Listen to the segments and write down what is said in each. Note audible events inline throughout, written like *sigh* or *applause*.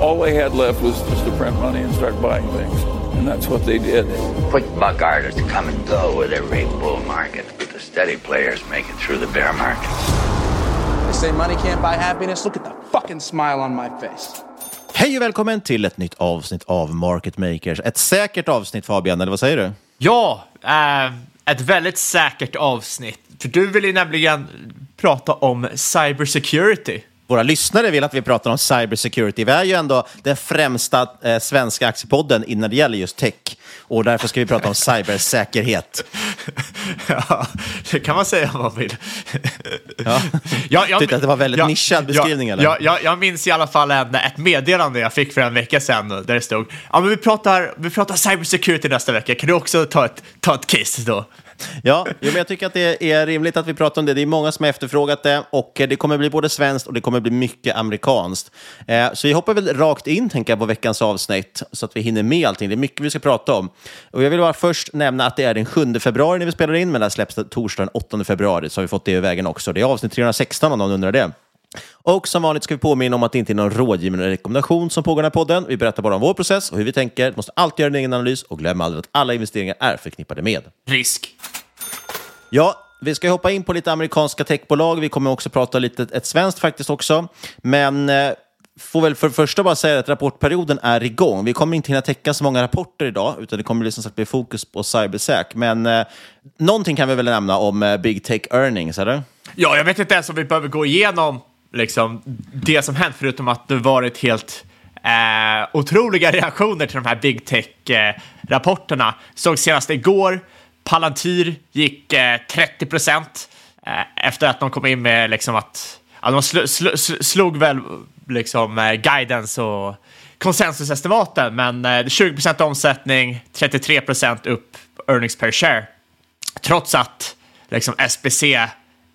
All they had left was just to print money and start buying things. And that's what they did. Quick buck artists come and go with every bull market, but the steady players make it through the bear market. They say money can't buy happiness. Look at the fucking smile on my face. Hej och välkommen till ett nytt avsnitt av Market Makers. Ett säkert avsnitt Fabian, eller vad säger du? Ja, eh, ett väldigt säkert avsnitt. För du vill ju nämligen prata om cybersecurity. Våra lyssnare vill att vi pratar om cybersecurity. Vi är ju ändå den främsta eh, svenska aktiepodden när det gäller just tech. Och därför ska vi prata om cybersäkerhet. *laughs* ja, det kan man säga om man vill. Ja. Jag, jag, Tyckte att det var väldigt nischad beskrivning, ja, eller? Jag, jag, jag minns i alla fall en, ett meddelande jag fick för en vecka sedan där det stod ja, men vi, pratar, vi pratar cybersecurity nästa vecka. Kan du också ta ett, ta ett case då? Ja, jo, men jag tycker att det är rimligt att vi pratar om det. Det är många som har efterfrågat det och eh, det kommer bli både svenskt och det kommer bli mycket amerikanskt. Eh, så vi hoppar väl rakt in, tänker jag, på veckans avsnitt så att vi hinner med allting. Det är mycket vi ska prata om. Och jag vill bara först nämna att det är den 7 februari när vi spelar in, men det här släpps torsdagen 8 februari, så har vi fått det i vägen också. Det är avsnitt 316 om någon undrar det. Och som vanligt ska vi påminna om att det inte är någon rådgivande rekommendation som pågår i den här podden. Vi berättar bara om vår process och hur vi tänker. Du måste alltid göra en egen analys och glöm aldrig att alla investeringar är förknippade med risk. Ja, vi ska hoppa in på lite amerikanska techbolag. Vi kommer också prata lite ett svenskt faktiskt också. Men eh, får väl för det första bara säga att rapportperioden är igång. Vi kommer inte hinna täcka så många rapporter idag, utan det kommer bli, som sagt bli fokus på cybersäk. Men eh, någonting kan vi väl nämna om eh, big tech earnings, eller? Ja, jag vet inte ens om vi behöver gå igenom liksom, det som hänt, förutom att det varit helt eh, otroliga reaktioner till de här big tech-rapporterna. Såg senast igår, Palantir gick eh, 30 procent eh, efter att de kom in med liksom att ja, de sl sl sl slog väl liksom eh, guidance och konsensusestimaten, men eh, 20 procent omsättning, 33 procent upp earnings per share. Trots att liksom, SBC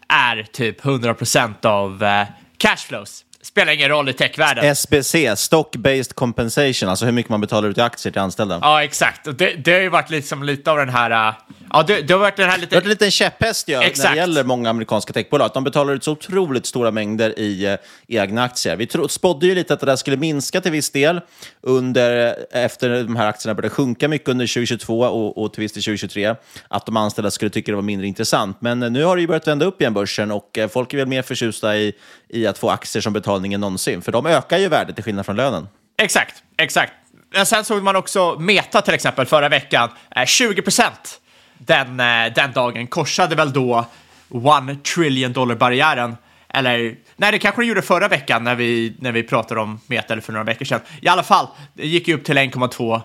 är typ 100 procent av eh, cashflows. spelar ingen roll i techvärlden. SBC, Stock Based Compensation, alltså hur mycket man betalar ut i aktier till anställda. Ja, exakt. Och det, det har ju varit liksom lite av den här... äh, Ja, det, det har varit den här lite... Det har varit en liten käpphäst ja, när det gäller många amerikanska techbolag. De betalar ut så otroligt stora mängder i eh, egna aktier. Vi tro, spådde ju lite att det där skulle minska till viss del under, efter de här aktierna började sjunka mycket under 2022 och, och till viss del 2023. Att de anställda skulle tycka det var mindre intressant. Men eh, nu har det ju börjat vända upp igen börsen och eh, folk är väl mer förtjusta i, i att få aktier som betalning än någonsin. För de ökar ju värdet till skillnad från lönen. Exakt, exakt. Men sen såg man också Meta till exempel förra veckan. Eh, 20 procent den, den dagen korsade väl då one trillion dollar-barriären. Eller, nej det kanske det gjorde förra veckan när vi, när vi pratade om Meta eller för några veckor sedan. I alla fall, det gick ju upp till 1,2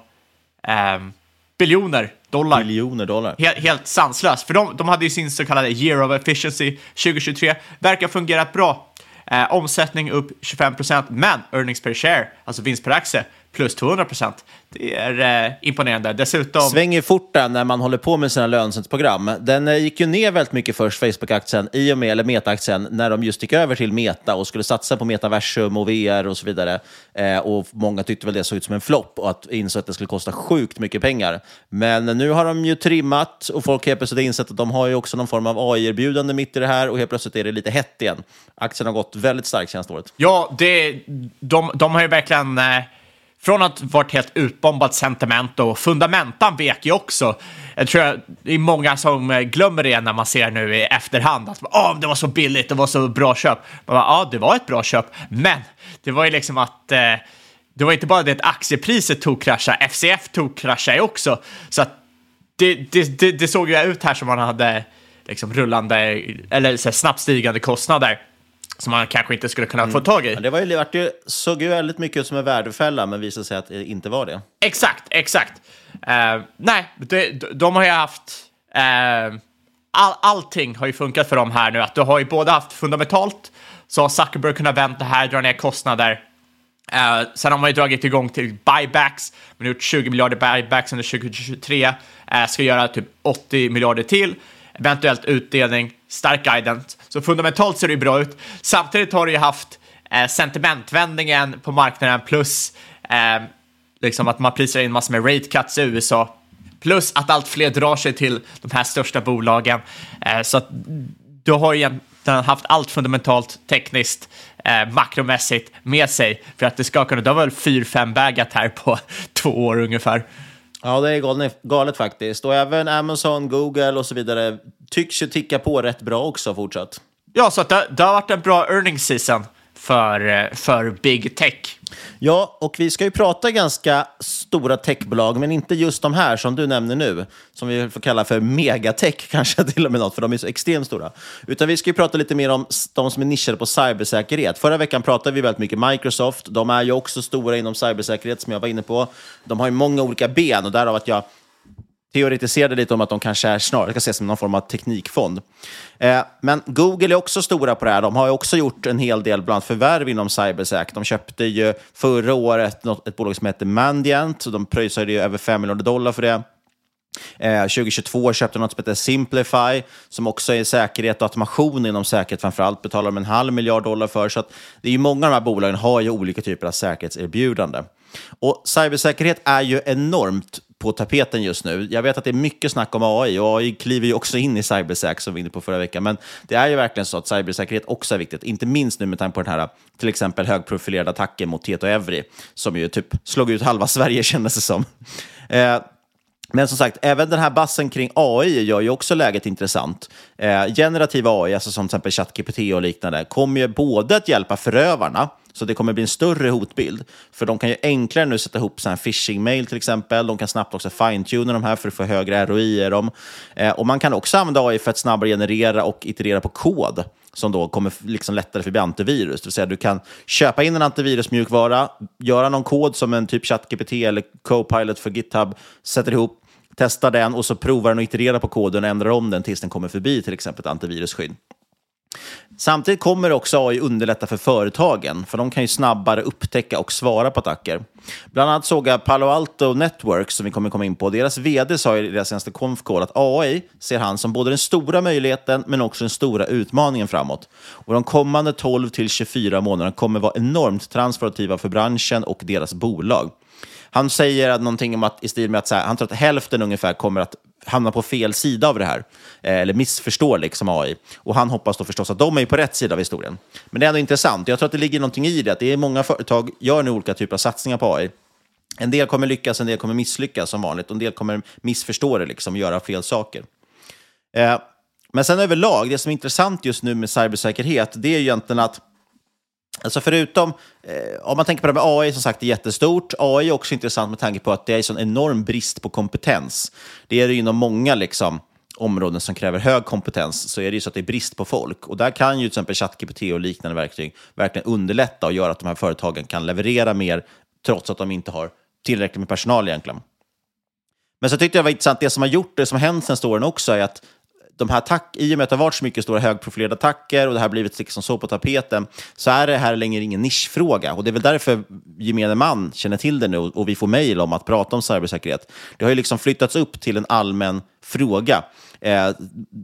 ehm, biljoner dollar. Biljoner dollar. Helt, helt sanslöst, för de, de hade ju sin så kallade year of efficiency 2023. Verkar fungerat bra. Eh, omsättning upp 25 procent, men earnings per share, alltså vinst per aktie, plus 200 procent. Det är eh, imponerande. Dessutom... svänger fort där när man håller på med sina lönsamhetsprogram. Den eh, gick ju ner väldigt mycket först, Facebook-aktien, i och med, eller Meta-aktien, när de just gick över till Meta och skulle satsa på metaversum och VR och så vidare. Eh, och många tyckte väl det såg ut som en flopp och att insåg att det skulle kosta sjukt mycket pengar. Men nu har de ju trimmat och folk helt plötsligt har insett att de har ju också någon form av AI-erbjudande mitt i det här och helt plötsligt är det lite hett igen. Aktien har gått väldigt starkt senaste året. Ja, det, de, de har ju verkligen... Från att varit helt utbombat sentiment och fundamentan vek ju också. Jag tror att det är många som glömmer det när man ser nu i efterhand att oh, det var så billigt, det var så bra köp. Man bara, ja, det var ett bra köp, men det var ju liksom att eh, det var inte bara det att aktiepriset tog krascha, FCF tog krascha också. Så att det, det, det, det såg ju ut här som man hade liksom rullande eller så här, snabbt stigande kostnader som man kanske inte skulle kunna få tag i. Ja, det var ju, ju, såg ju väldigt mycket ut som en värdefälla, men visade sig att det inte var det. Exakt, exakt. Eh, nej, de, de har ju haft... eh, all, allting har ju funkat för dem här nu. Att du har ju både haft fundamentalt, så har Zuckerberg kunnat vänta det här, dra ner kostnader. Eh, sen har man ju dragit igång till buybacks. Man har gjort 20 miljarder buybacks under 2023. Eh, ska göra typ 80 miljarder till. Eventuellt utdelning, stark guidance. Så fundamentalt ser det ju bra ut. Samtidigt har du ju haft eh, sentimentvändningen på marknaden plus eh, liksom att man prisar in massor med rate cuts i USA. Plus att allt fler drar sig till de här största bolagen. Eh, så att du har egentligen haft allt fundamentalt, tekniskt, eh, makromässigt med sig för att det ska kunna, det har väl 4-5-bagat här på *laughs* två år ungefär. Ja, det är galet, galet faktiskt. Och även Amazon, Google och så vidare tycks ju ticka på rätt bra också fortsatt. Ja, så att det, det har varit en bra earnings season för, eh, för big tech. Ja, och vi ska ju prata ganska stora techbolag, men inte just de här som du nämner nu, som vi får kalla för megatech *laughs* kanske till och med något, för de är så extremt stora. Utan vi ska ju prata lite mer om de som är nischade på cybersäkerhet. Förra veckan pratade vi väldigt mycket Microsoft. De är ju också stora inom cybersäkerhet, som jag var inne på. De har ju många olika ben och därav att jag teoretiserade lite om att de kanske är snarare ska ses som någon form av teknikfond. Eh, men Google är också stora på det här. De har ju också gjort en hel del bland annat förvärv inom cybersäkerhet. De köpte ju förra året något, ett bolag som heter Mandiant. De pröjsade ju över 5 miljarder dollar för det. Eh, 2022 köpte de något som heter Simplify, som också är säkerhet och automation inom säkerhet framförallt, betalar de en halv miljard dollar för. Så att det är ju många av de här bolagen har ju olika typer av säkerhetserbjudande. Och cybersäkerhet är ju enormt på tapeten just nu. Jag vet att det är mycket snack om AI och AI kliver ju också in i cybersäk som vi var inne på förra veckan. Men det är ju verkligen så att cybersäkerhet också är viktigt, inte minst nu med tanke på den här till exempel högprofilerade attacken mot Tieto Evry som ju typ slog ut halva *laughs* Sverige kändes det som. Eh, men som sagt, även den här bassen kring AI gör ju också läget intressant. Eh, generativ AI, alltså som till exempel ChatGPT och liknande, kommer ju både att hjälpa förövarna, så det kommer bli en större hotbild. För de kan ju enklare nu sätta ihop phishing-mail till exempel. De kan snabbt också fine-tuna de här för att få högre ROI i dem. Eh, och man kan också använda AI för att snabbare generera och iterera på kod som då kommer liksom lättare förbi antivirus. Det vill säga du kan köpa in en antivirusmjukvara, göra någon kod som en typ ChatGPT eller Copilot för GitHub, sätter ihop, testar den och så provar den och itererar på koden och ändrar om den tills den kommer förbi till exempel ett antivirusskydd. Samtidigt kommer också AI underlätta för företagen, för de kan ju snabbare upptäcka och svara på attacker. Bland annat såg jag Palo Alto Networks som vi kommer komma in på. Deras vd sa i deras senaste konf att AI ser han som både den stora möjligheten men också den stora utmaningen framåt. Och de kommande 12 till 24 månaderna kommer vara enormt transformativa för branschen och deras bolag. Han säger att någonting om att, i stil med att så här, han tror att hälften ungefär kommer att hamna på fel sida av det här, eh, eller missförstår liksom AI. Och han hoppas då förstås att de är på rätt sida av historien. Men det är ändå intressant. Jag tror att det ligger någonting i det, att det är många företag gör nu olika typer av satsningar på AI. En del kommer lyckas, en del kommer misslyckas som vanligt, och en del kommer missförstå det, liksom, göra fel saker. Eh, men sen överlag, det som är intressant just nu med cybersäkerhet, det är ju egentligen att Alltså förutom, eh, om man tänker på det med AI, som sagt, det är jättestort. AI är också intressant med tanke på att det är en sån enorm brist på kompetens. Det är det inom många liksom, områden som kräver hög kompetens, så är det ju så att det är brist på folk. Och där kan ju till exempel ChatGPT och liknande verktyg verkligen underlätta och göra att de här företagen kan leverera mer, trots att de inte har tillräckligt med personal egentligen. Men så tyckte jag det var intressant, det som har gjort, det som har hänt senaste åren också, är att de här attack, i och med att det har varit så mycket stora högprofilerade attacker och det har blivit liksom så på tapeten, så är det här längre ingen nischfråga. Och det är väl därför gemene man känner till det nu och vi får mejl om att prata om cybersäkerhet. Det har ju liksom flyttats upp till en allmän fråga. Eh,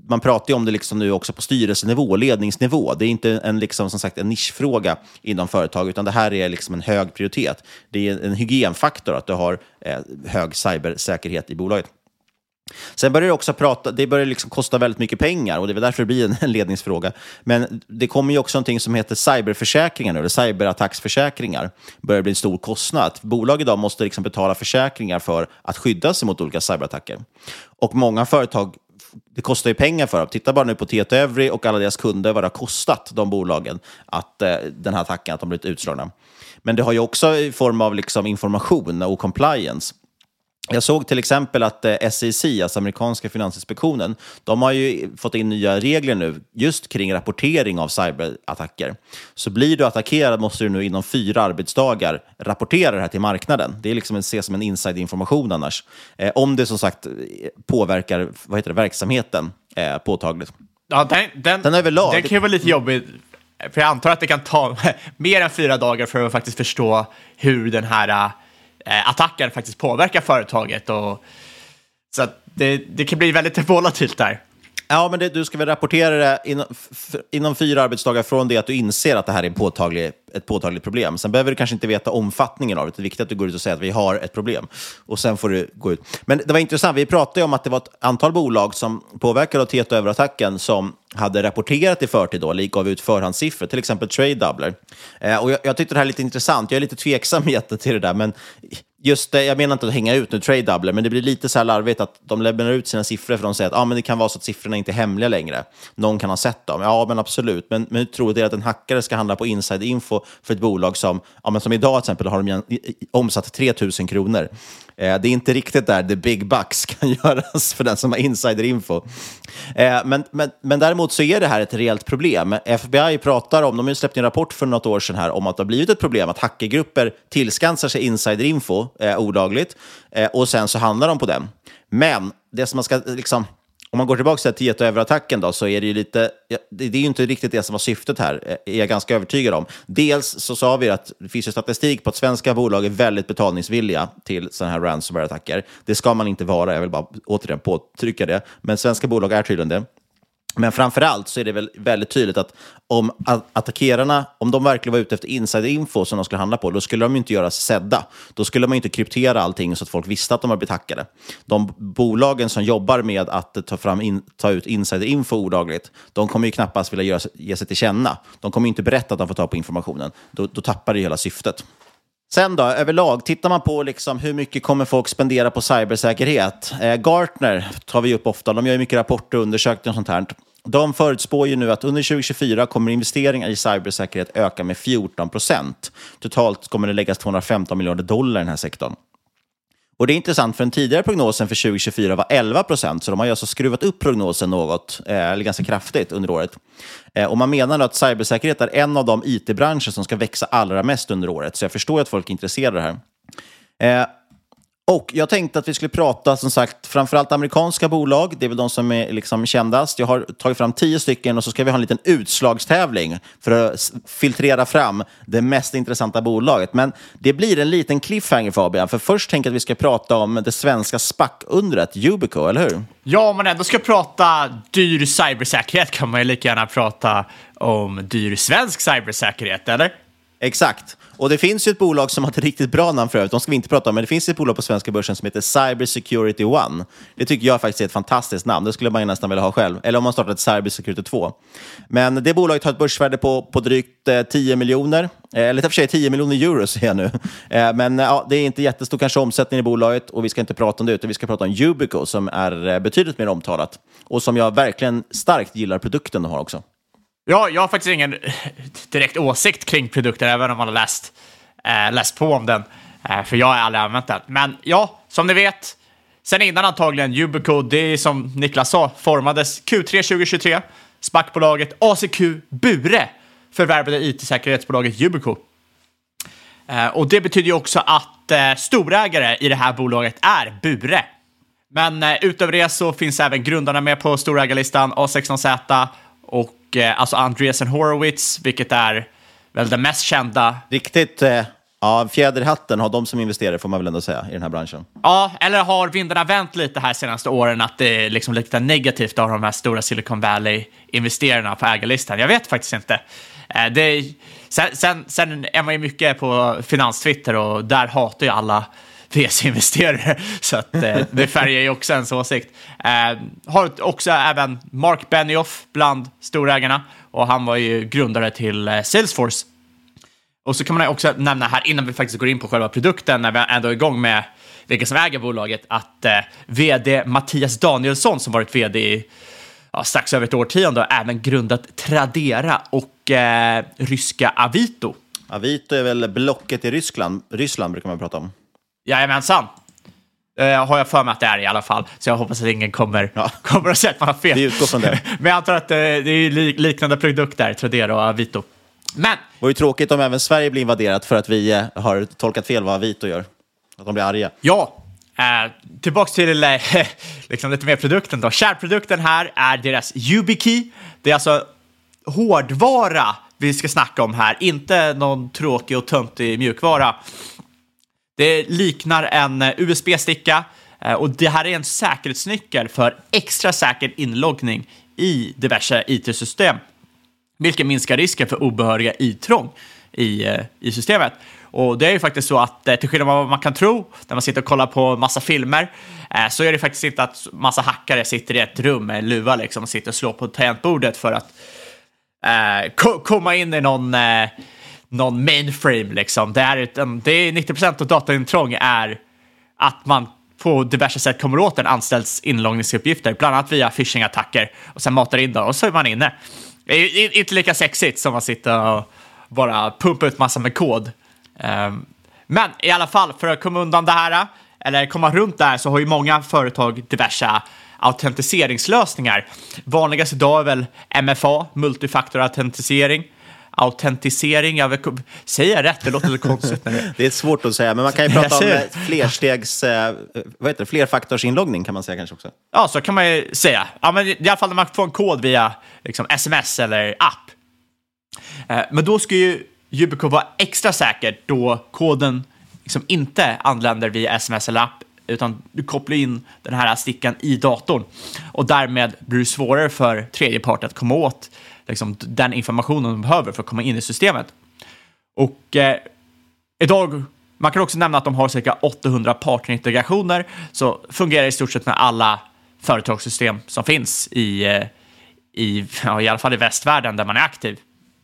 man pratar ju om det liksom nu också på styrelsenivå och ledningsnivå. Det är inte en, liksom, som sagt, en nischfråga inom företag, utan det här är liksom en hög prioritet. Det är en hygienfaktor att du har eh, hög cybersäkerhet i bolaget. Sen börjar det också prata, det börjar liksom kosta väldigt mycket pengar och det är väl därför det blir en ledningsfråga. Men det kommer ju också någonting som heter cyberförsäkringar nu, eller cyberattacksförsäkringar. Det börjar bli en stor kostnad. Bolag idag måste liksom betala försäkringar för att skydda sig mot olika cyberattacker. Och många företag det kostar ju pengar för dem. Titta bara nu på Tieto Every och alla deras kunder, vad det har kostat de bolagen att eh, den här attacken, att de blivit utslagna. Men det har ju också i form av liksom information och compliance. Jag såg till exempel att eh, SEC, alltså amerikanska finansinspektionen, de har ju fått in nya regler nu just kring rapportering av cyberattacker. Så blir du attackerad måste du nu inom fyra arbetsdagar rapportera det här till marknaden. Det är liksom en, ses som en inside-information annars. Eh, om det som sagt påverkar vad heter det, verksamheten eh, påtagligt. Ja, den, den, den, överlag, den kan ju vara lite jobbig, för jag antar att det kan ta *laughs* mer än fyra dagar för att faktiskt förstå hur den här Eh, attacker faktiskt påverkar företaget. Och, så det, det kan bli väldigt *laughs* volatilt där. Ja, men det, du ska väl rapportera det inom, inom, fyra arbetsdagar från det att du inser att det här är påtaglig, ett påtagligt problem. Sen behöver du kanske inte veta omfattningen av det. Det är viktigt att du går ut och säger att vi har ett problem. Och sen får du gå ut. Men det var intressant, vi pratade om att det var ett antal bolag som påverkade av Tieto Euro-attacken som hade rapporterat i förtid då, eller gav ut förhandssiffror, till exempel Trade Doubler. Eh, och jag, jag tyckte det här är lite intressant. Jag är lite tveksam *laughs* till det där, men just det, jag menar inte att hänga ut nu trade doubler, men det blir lite så här larvigt att de lämnar ut sina siffror för de säger att ah, men det kan vara så att siffrorna inte är hemliga längre. Någon kan ha sett dem. Ja, men absolut. Men, men hur tror du att en hackare ska handla på inside info för ett bolag som, ja, men som idag till exempel har de omsatt 3 000 kronor? Eh, det är inte riktigt där the big bucks kan *laughs* göras för den som har insiderinfo. Eh, men, men, men däremot så är det här ett reellt problem. FBI pratar om, de har släppt en rapport för något år sedan här om att det har blivit ett problem att hackergrupper tillskansar sig insiderinfo eh, olagligt eh, och sen så handlar de på den. Men det som man ska liksom om man går tillbaka till Tieto Euro-attacken då, så är det ju lite, det är ju inte riktigt det som var syftet här, eh, är jag ganska övertygad om. Dels så sa vi att det finns ju statistik på att svenska bolag är väldigt betalningsvilliga till sådana här ransomware-attacker. Det ska man inte vara, jag vill bara återigen påtrycka det, men svenska bolag är tydligen det. Men framför allt så är det väl väldigt tydligt att om attackerarna, om de verkligen var ute efter insiderinfo som de skulle handla på, då skulle de inte göra sig sedda. Då skulle man inte kryptera allting så att folk visste att de har blivit hackade. De bolagen som jobbar med att ta, fram in, ta ut insiderinfo olagligt, de kommer ju knappast vilja göra, ge sig till känna. De kommer inte berätta att de får ta på informationen. Då, då tappar det hela syftet. Sen då, överlag, tittar man på liksom hur mycket kommer folk spendera på cybersäkerhet? Eh, Gartner tar vi upp ofta, de gör mycket rapporter och undersökningar och sånt här. De förutspår ju nu att under 2024 kommer investeringar i cybersäkerhet öka med 14 procent. Totalt kommer det läggas 215 miljarder dollar i den här sektorn. Och Det är intressant, för den tidigare prognosen för 2024 var 11 procent, så de har alltså skruvat upp prognosen något, eh, eller ganska kraftigt under året. Eh, och Man menar att cybersäkerhet är en av de it-branscher som ska växa allra mest under året, så jag förstår att folk är intresserade av det här. Eh, och jag tänkte att vi skulle prata, som sagt, framförallt amerikanska bolag. Det är väl de som är liksom kändast. Jag har tagit fram tio stycken och så ska vi ha en liten utslagstävling för att filtrera fram det mest intressanta bolaget. Men det blir en liten cliffhanger, Fabian. För först tänker jag att vi ska prata om det svenska SPAC-undret, Yubico, eller hur? Ja, om man ändå ska prata dyr cybersäkerhet kan man ju lika gärna prata om dyr svensk cybersäkerhet, eller? Exakt. Och det finns ju ett bolag som har ett riktigt bra namn för övrigt, de ska vi inte prata om, men det finns ett bolag på svenska börsen som heter Cyber Security One. Det tycker jag faktiskt är ett fantastiskt namn, det skulle man ju nästan vilja ha själv. Eller om man startar ett Cyber Security 2. Men det bolaget har ett börsvärde på, på drygt eh, 10 miljoner, eh, eller i och för sig 10 miljoner euro säger jag nu. Eh, men eh, ja, det är inte jättestor kanske omsättning i bolaget och vi ska inte prata om det, utan vi ska prata om Yubico som är eh, betydligt mer omtalat och som jag verkligen starkt gillar produkten de har också. Ja, jag har faktiskt ingen direkt åsikt kring produkten, även om man har läst, eh, läst på om den. Eh, för jag har aldrig använt den. Men ja, som ni vet, sen innan antagligen Yubico, det är som Niklas sa, formades Q3 2023. SPAC-bolaget ACQ Bure förvärvade it-säkerhetsbolaget Yubico. Eh, och det betyder ju också att eh, storägare i det här bolaget är Bure. Men eh, utöver det så finns även grundarna med på storägarlistan, A16Z och eh, alltså Andreessen Horowitz, vilket är väl den mest kända. Riktigt eh, ja, fjäder i hatten har de som investerar, får man väl ändå säga, i den här branschen. Ja, eller har vindarna vänt lite här senaste åren att det är liksom lite negativt av de här stora Silicon Valley-investerarna på ägarlistan? Jag vet faktiskt inte. Eh, det är, sen, sen, sen är man ju mycket på finanstwitter och där hatar ju alla VC-investerare, *laughs* så att, eh, det färgar ju också ens åsikt. Eh, har också även Mark Benioff bland storägarna och han var ju grundare till eh, Salesforce. Och så kan man också nämna här, innan vi faktiskt går in på själva produkten, när vi ändå är igång med vilka som äger bolaget, att eh, vd Mattias Danielsson, som varit vd i ja, strax över ett årtionde, har även grundat Tradera och eh, ryska Avito. Avito är väl blocket i Ryssland, Ryssland brukar man prata om. Jajamensan. Eh, har jag för mig att det är i alla fall, så jag hoppas att ingen kommer, *laughs* kommer att säga att man har fel. Vi utgår från det. *laughs* Men jag antar att eh, det är liknande produkter, Tradera och Avito. Men Det vore ju tråkigt om även Sverige blir invaderat för att vi eh, har tolkat fel vad Avito gör. Att de blir arga. Ja, tillbaks till *laughs* liksom lite mer produkten då. Kärnprodukten här är deras YubiKey. Det är alltså hårdvara vi ska snacka om här, inte någon tråkig och töntig mjukvara. Det liknar en eh, USB-sticka eh, och det här är en säkerhetsnyckel för extra säker inloggning i diverse IT-system, vilket minskar risken för obehöriga intrång i, eh, i systemet. Och det är ju faktiskt så att till skillnad från vad man kan tro när man sitter och kollar på massa filmer så är det faktiskt inte att massa hackare sitter i ett rum med en luva liksom och sitter och slår på tangentbordet för att eh, komma in i någon, eh, någon mainframe. Liksom. Det, är utan, det är 90 procent av dataintrång är att man på diverse sätt kommer åt en anställds inloggningsuppgifter, bland annat via phishing-attacker och sen matar in dem och så är man inne. Det är inte lika sexigt som att sitta och bara pumpa ut massa med kod. Ehm, men i alla fall, för att komma undan det här, eller komma runt det här, så har ju många företag diverse autentiseringslösningar. Vanligast idag är väl MFA, multifaktorautentisering. Autentisering, vet, säger jag rätt? Det låter lite konstigt. När det... *laughs* Är svårt att säga, men man kan ju *laughs* prata om eh, flerstegs... eh, Vad heter det? Flerfaktorsinloggning kan man säga kanske också. Ja, så kan man ju säga. Ja, men I alla fall när man får en kod via liksom, sms eller app. Eh, Men då ska ju Yubico vara extra säker då koden liksom inte anländer via sms eller app, utan du kopplar in den här stickan i datorn. Och därmed blir det svårare för tredje part att komma åt liksom, den informationen de behöver för att komma in i systemet. Och eh, idag, man kan också nämna att de har cirka 800 partnerintegrationer, så fungerar i stort sett med alla företagssystem som finns i, eh, i, *laughs* ja, i alla fall i västvärlden där man är aktiv.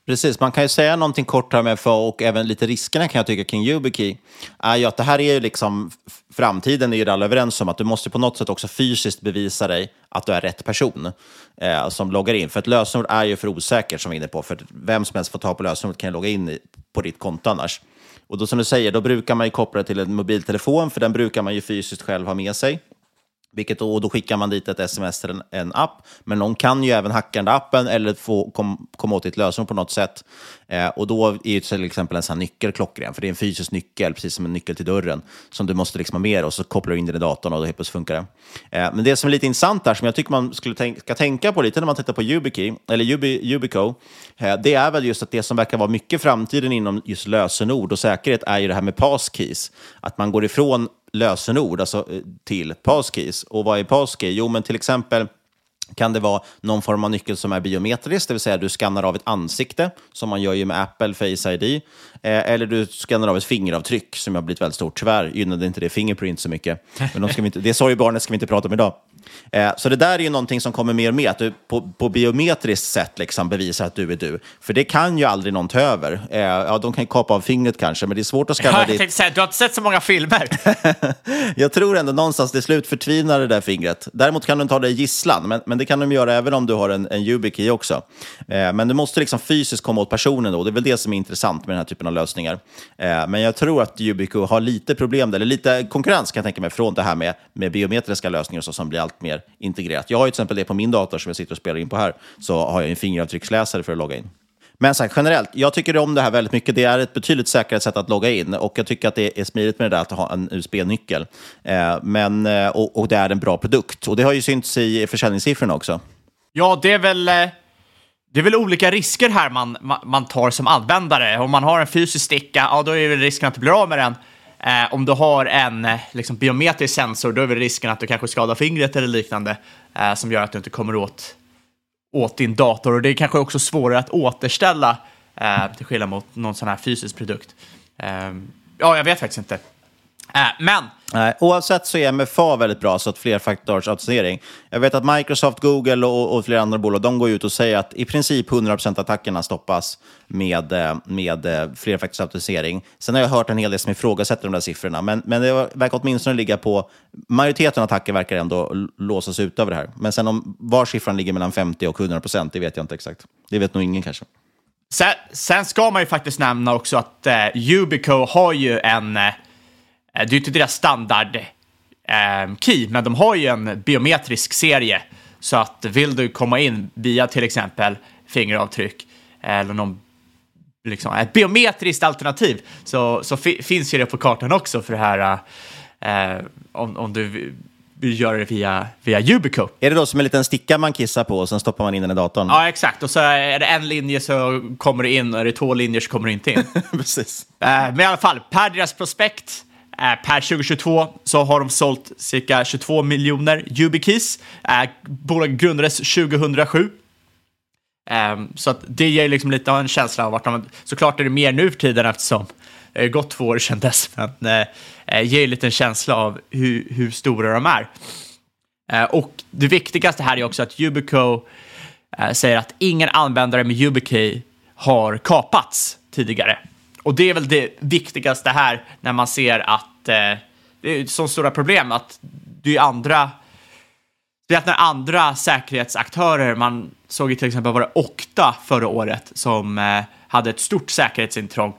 Precis, man kan ju säga någonting kort här med FA och även lite riskerna kan jag tycka kring YubiKey. Är ju att det här är ju liksom framtiden är ju alla överens om att du måste på något sätt också fysiskt bevisa dig att du är rätt person eh, som loggar in. För ett lösenord är ju för osäkert som vi är inne på. För vem som helst får ta på lösenordet kan ju logga in i, på ditt konto annars. Och då som du säger, då brukar man ju koppla det till en mobiltelefon för den brukar man ju fysiskt själv ha med sig. Vilket då, och då skickar man dit ett sms till en, en app. Men någon kan ju även hacka den där appen eller få kom, komma åt ditt lösenord på något sätt. Eh, och då är ju till exempel en sån här nyckel klockren, för det är en fysisk nyckel, precis som en nyckel till dörren, som du måste liksom ha med dig och så kopplar du in den i datorn och då helt plötsligt funkar det. Eh, men det som är lite intressant där, som jag tycker man skulle tänka, ska tänka på lite när man tittar på YubiKey, eller Yubi, Yubico, eh, det är väl just att det som verkar vara mycket framtiden inom just lösenord och säkerhet är ju det här med passkeys. Att man går ifrån lösenord alltså, eh, till passkeys. Och vad är passkey? Jo, men till exempel kan det vara någon form av nyckel som är biometrisk, det vill säga du skannar av ett ansikte, som man gör ju med Apple Face ID, eh, eller du skannar av ett fingeravtryck, som har blivit väldigt stort. Tyvärr gynnade inte det Fingerprint så mycket. Men de ska vi inte, det sorgbarnet ska vi inte prata om idag. Eh, så det där är ju någonting som kommer mer och mer, att du på, på biometriskt sätt liksom bevisar att du är du. För det kan ju aldrig någon ta över. Eh, ja, de kan kapa av fingret kanske, men det är svårt att skanna Ja, tänkte säga, du har inte sett så många filmer. *laughs* Jag tror ändå någonstans till slut förtvinar det där fingret. Däremot kan du ta i gisslan, men, men det kan de göra även om du har en, en YubiKey också. Eh, men du måste liksom fysiskt komma åt personen då. Det är väl det som är intressant med den här typen av lösningar. Eh, men jag tror att Yubico har lite problem, eller lite konkurrens kan jag tänka mig, från det här med, med biometriska lösningar och så, som blir allt mer integrerat. Jag har ju till exempel det på min dator som jag sitter och spelar in på här, så har jag en fingeravtrycksläsare för att logga in. Men sagt, generellt, jag tycker om det här väldigt mycket. Det är ett betydligt säkrare sätt att logga in och jag tycker att det är smidigt med det där att ha en USB-nyckel. Eh, men, eh, och, och det är en bra produkt. Och det har ju synts i försäljningssiffrorna också. Ja, det är väl... Eh, det är väl olika risker här man, man, man tar som användare. Om man har en fysisk sticka, ja då är väl risken att du blir av med den. Eh, om du har en eh, liksom, biometrisk sensor, då är väl risken att du kanske skadar fingret eller liknande, eh, som gör att du inte kommer åt, åt din dator. Och det är kanske också svårare att återställa, eh, till skillnad mot någon sån här fysisk produkt. Eh, ja, jag vet faktiskt inte. Eh, men Nej, oavsett så är MFA väldigt bra, så att flerfaktorsautentisering. Jag vet att Microsoft, Google och, och flera andra bolag de går ut och säger att i princip 100% av attackerna stoppas med, eh, med eh, flerfaktorsautentisering. Sen har jag hört en hel del som ifrågasätter de där siffrorna, men, men det verkar åtminstone ligga på... Majoriteten av attacker verkar ändå låsas ut över det här. Men sen om var siffran ligger mellan 50 och 100%, det vet jag inte exakt. Det vet nog ingen kanske. Sen, sen ska man ju faktiskt nämna också att eh, Yubico har ju en, eh, det är ju inte deras standard eh, key, men de har ju en biometrisk serie. Så att vill du komma in via till exempel fingeravtryck eller någon liksom, ett biometriskt alternativ så, så fi, finns ju det på kartan också för det här eh, om, om du vill göra det via, via Yubico. Är det då som en liten sticka man kissar på och sen stoppar man in den i datorn? Ja, exakt. Och så är det en linje så kommer du in och är det två linjer så kommer du inte in. *laughs* Precis. Eh, Men i alla fall, per deras prospekt, eh, Eh, per 2022 så har de sålt cirka 22 miljoner YubiKeys. Eh, Bolaget grundades 2007. Ehm, så att det ger liksom lite av en känsla av vart de... Såklart är det mer nu för tiden eftersom det har gått två år sedan dess, men eh, eh ger lite en känsla av hur, hur stora de är. Eh, Och det viktigaste här är också att Yubico eh, säger att ingen användare med YubiKey har kapats tidigare. Och det är väl det viktigaste här när man ser att eh, det är så stora problem att det är andra det är att när andra säkerhetsaktörer, man såg ju till exempel var det Okta förra året som eh, hade ett stort säkerhetsintrång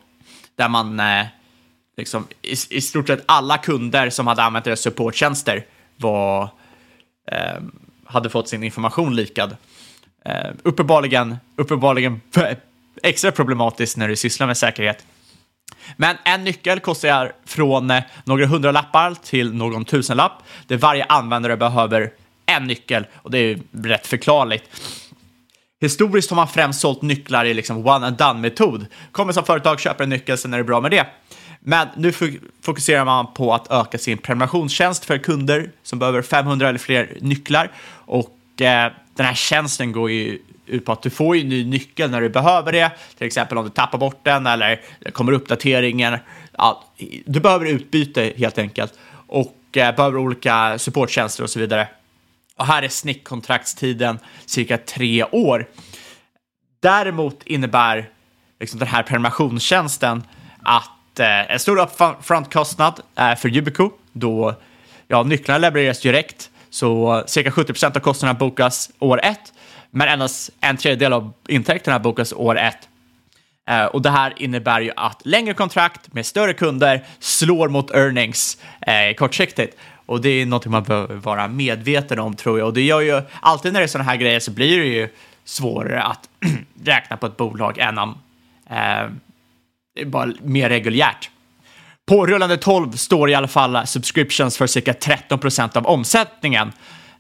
där man eh, liksom i, i stort sett alla kunder som hade använt deras supporttjänster var eh, hade fått sin information likad. Eh, uppenbarligen, uppenbarligen *laughs* extra problematiskt när du sysslar med säkerhet. Men en nyckel kostar från eh, några hundralappar till någon tusenlapp, där varje användare behöver en nyckel och det är ju rätt förklarligt. Historiskt har man främst sålt nycklar i liksom one and done-metod. Kommer som företag, köper en nyckel, sen är det bra med det. Men nu fokuserar man på att öka sin prenumerationstjänst för kunder som behöver 500 eller fler nycklar. Och eh, den här tjänsten går ju ut på att du får ju en ny nyckel när du behöver det. Till exempel om du tappar bort den eller det kommer uppdateringen. Ja, du behöver utbyte helt enkelt. Och eh, behöver olika supporttjänster och så vidare. Och här är snittkontraktstiden cirka tre år. Däremot innebär liksom den här prenumerationstjänsten att eh, en stor upfrontkostnad är för Yubico då ja, nycklarna levereras direkt. Så cirka 70% av kostnaderna bokas år ett, men endast en tredjedel av intäkterna bokas år ett. Eh, och det här innebär ju att längre kontrakt med större kunder slår mot earnings eh, kortsiktigt. Och det är någonting man behöver vara medveten om tror jag. Och det gör ju, alltid när det är sådana här grejer så blir det ju svårare att *clears throat* räkna på ett bolag än om eh, det är bara mer reguljärt. På rullande 12 står i alla fall subscriptions för cirka 13 procent av omsättningen.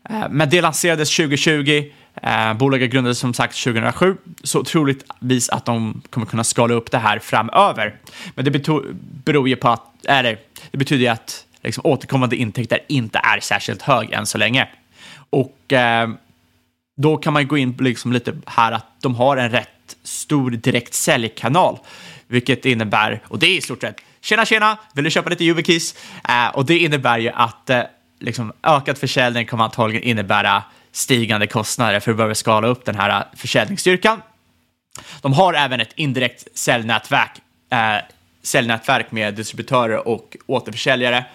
Eh, men det lanserades 2020. Eh, bolaget grundades som sagt 2007, så troligtvis att de kommer kunna skala upp det här framöver. Men det beror ju på att, eller det betyder ju att liksom, återkommande intäkter inte är särskilt hög än så länge. Och eh, då kan man gå in liksom lite här att de har en rätt stor direkt säljkanal, vilket innebär, och det är i stort sett tjena tjena, vill du köpa lite YubiKeys? Eh, och det innebär ju att eh, liksom, ökad försäljning kommer antagligen innebära stigande kostnader för att behöva skala upp den här äh, försäljningsstyrkan. De har även ett indirekt säljnätverk, eh, säljnätverk med distributörer och återförsäljare. Eh,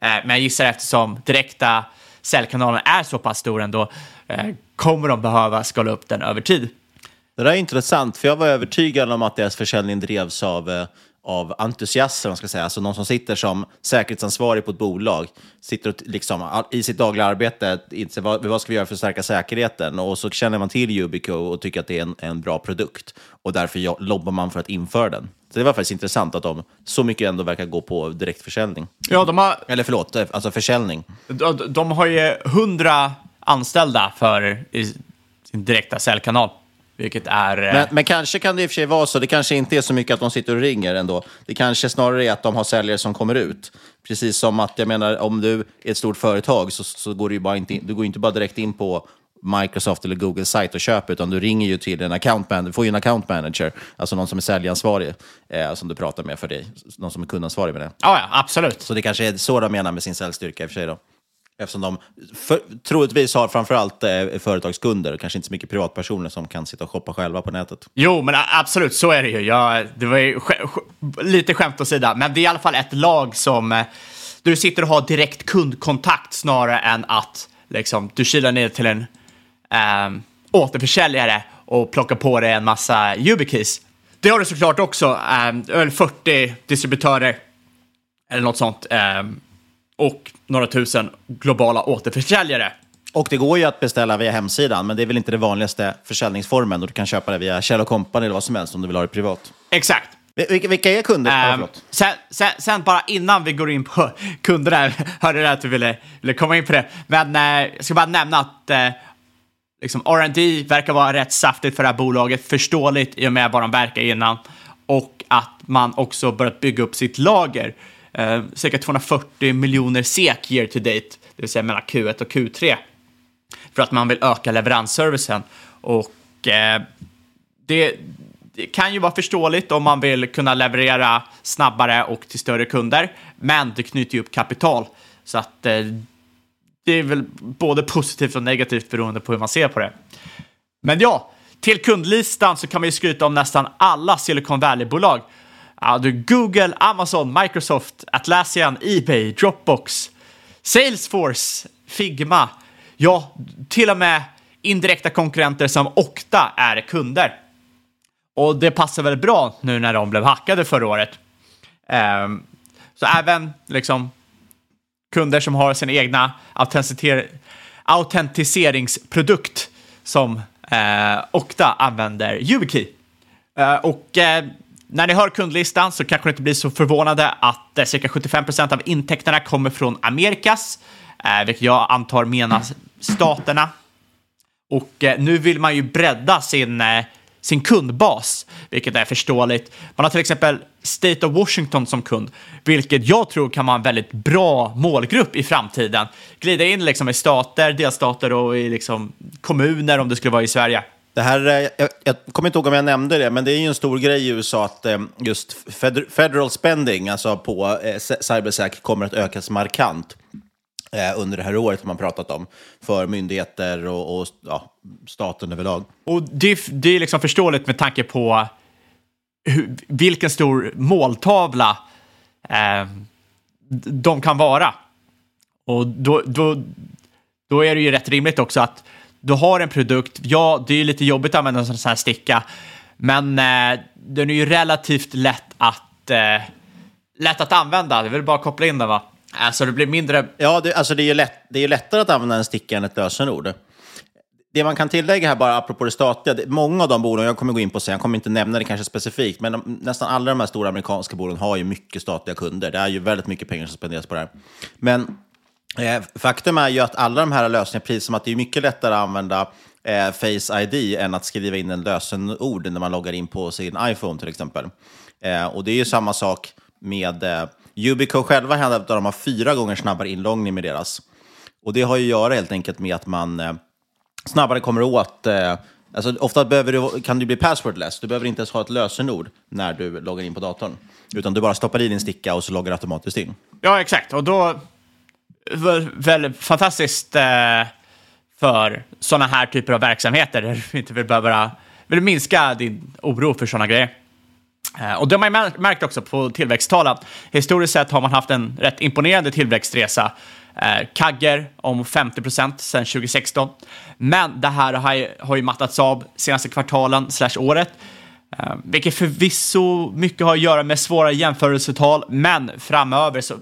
men jag gissar eftersom direkta säljkanalen är så pass stor ändå eh, kommer de behöva skala upp den över tid. Det där är intressant, för jag var övertygad om att deras försäljning drevs av eh, av entusiaster, man ska säga. Alltså någon som sitter som säkerhetsansvarig på ett bolag, sitter och liksom, i sitt dagliga arbete, inser vad, vad ska vi göra för att stärka säkerheten? Och så känner man till Yubico och tycker att det är en, en bra produkt. Och därför lobbar man för att införa den. Så det var faktiskt intressant att de så mycket ändå verkar gå på direktförsäljning. Ja, de har... Eller förlåt, alltså försäljning. De, de har ju hundra anställda för sin direkta säljkanal. Vilket är... Eh, men, men, kanske kan det i och för sig vara så. Det kanske inte är så mycket att de sitter och ringer ändå. Det kanske snarare är att de har säljare som kommer ut. Precis som att, jag menar, om du är ett stort företag så, så går du ju bara inte, in, du går inte bara direkt in på Microsoft eller Google sajt och köper, utan du ringer ju till en account manager, får ju en account manager, alltså någon som är säljansvarig, eh, som du pratar med för dig, någon som är kundansvarig med det. Ja, ja, absolut. Så det kanske är så de menar med sin säljstyrka i och för sig då. Eftersom de för, troligtvis har framförallt eh, företagskunder och kanske inte så mycket privatpersoner som kan sitta och shoppa själva på nätet. Jo, men absolut, så är det ju. Jag, det var ju lite skämt åsido, men det är i alla fall ett lag som eh, du sitter och har direkt kundkontakt snarare än att liksom, du kilar ner till en eh, återförsäljare och plockar på dig en massa YubiKeys. Det har du såklart också, eh, 40 distributörer eller något sånt. Eh, och några tusen globala återförsäljare. Och det går ju att beställa via hemsidan, men det är väl inte den vanligaste försäljningsformen. Och du kan köpa det via Kjell Company eller vad som helst om du vill ha det privat. Exakt. Vilka, vilka är kunder? Um, sen, sen, sen, bara innan vi går in på *laughs* kunderna, hörde jag att du ville, ville komma in på det. Men eh, jag ska bara nämna att eh, liksom R&D verkar vara rätt saftigt för det här bolaget, förståeligt i och med vad de verkar innan. Och att man också börjat bygga upp sitt lager eh, cirka 240 miljoner SEK year to date, det vill säga mellan Q1 och Q3, för att man vill öka leveransservicen. Och eh, det, det, kan ju vara förståeligt om man vill kunna leverera snabbare och till större kunder, men det knyter ju upp kapital. Så att eh, det är väl både positivt och negativt beroende på hur man ser på det. Men ja, till kundlistan så kan man ju skryta om nästan alla Silicon Valley-bolag Ja, du, Google, Amazon, Microsoft, Atlassian, Ebay, Dropbox, Salesforce, Figma. Ja, till och med indirekta konkurrenter som Okta är kunder. Och det passar väl bra nu när de blev hackade förra året. Um, så även liksom kunder som har sin egna autentiseringsprodukt som uh, Okta använder YubiKey. Uh, och uh, när ni hör kundlistan så kanske ni inte blir så förvånade att eh, cirka 75 procent av intäkterna kommer från Amerikas, eh, vilket jag antar menas staterna. Och eh, nu vill man ju bredda sin, sin kundbas, vilket är förståeligt. Man har till exempel State of Washington som kund, vilket jag tror kan vara en väldigt bra målgrupp i framtiden. Glida in liksom i stater, delstater och i liksom kommuner om det skulle vara i Sverige. Det här, eh, jag, jag, kommer inte ihåg om jag nämnde det, men det är ju en stor grej i USA att eh, just federal spending, alltså på eh, cybersäk, kommer att ökas markant under det här året, som man pratat om, för myndigheter och, och ja, staten överlag. Och det, det är liksom förståeligt med tanke på hur, vilken stor måltavla eh, de kan vara. Och då, då, då är det ju rätt rimligt också att du har en produkt, ja, det är lite jobbigt att använda en sån här sticka, men eh, den är ju relativt lätt att, eh, lätt att använda. Det är väl bara att koppla in den, va? Alltså det blir mindre... Ja, det, alltså det är ju lätt, det är lättare att använda en sticka än ett lösenord. Det man kan tillägga här, bara apropå det statliga, det, många av de bolagen, jag kommer gå in på sen, jag kommer inte nämna det kanske specifikt, men de, nästan alla de här stora amerikanska bolagen har ju mycket statliga kunder. Det är ju väldigt mycket pengar som spenderas på det här. Men Eh, faktum är ju att alla de här lösningarna, precis som att det är mycket lättare att använda eh, Face ID än att skriva in en lösenord när man loggar in på sin iPhone till exempel. Eh, och det är ju samma sak med eh, Ubico själva hävdar att de har fyra gånger snabbare inloggning med deras. Och det har ju att göra helt enkelt med att man eh, snabbare kommer åt... Eh, alltså ofta behöver du, kan du bli passwordless. Du behöver inte ens ha ett lösenord när du loggar in på datorn. Utan du bara stoppar i din sticka och så loggar automatiskt in. Ja, exakt. Och då... Väl, fantastiskt eh, för sådana här typer av verksamheter där du inte vill behöva vill minska din oro för sådana grejer. Eh, och det har man märkt också på tillväxttalen. Historiskt sett har man haft en rätt imponerande tillväxtresa. Eh, Kagger om 50 procent sedan 2016. Men det här har ju, har ju mattats av senaste kvartalen slash året. Eh, vilket förvisso mycket har att göra med svåra jämförelsetal, men framöver så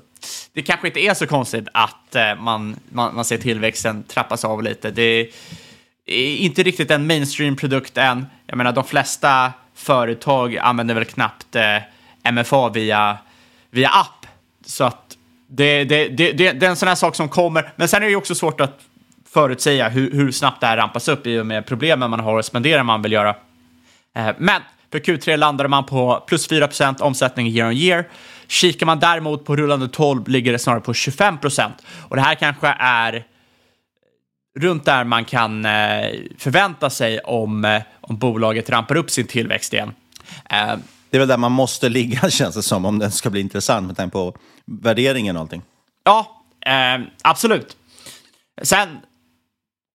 det kanske inte är så konstigt att eh, man, man, man ser tillväxten trappas av lite. Det är inte riktigt en mainstream-produkt än. Jag menar, de flesta företag använder väl knappt eh, MFA via, via app. Så att det, det, det, det, det är en sån här sak som kommer. Men sen är det ju också svårt att förutsäga hur, hur snabbt det här rampas upp i och med problemen man har och spendera man vill göra. Eh, men för Q3 landade man på plus 4% omsättning year on year. Kikar man däremot på rullande 12 ligger det snarare på 25% Och det här kanske är runt där man kan eh, förvänta sig om, eh, om bolaget rampar upp sin tillväxt igen. Eh, det är väl där man måste ligga, *laughs* känns det som, om den ska bli intressant med tanke på värderingen och allting. Ja, eh, absolut. Sen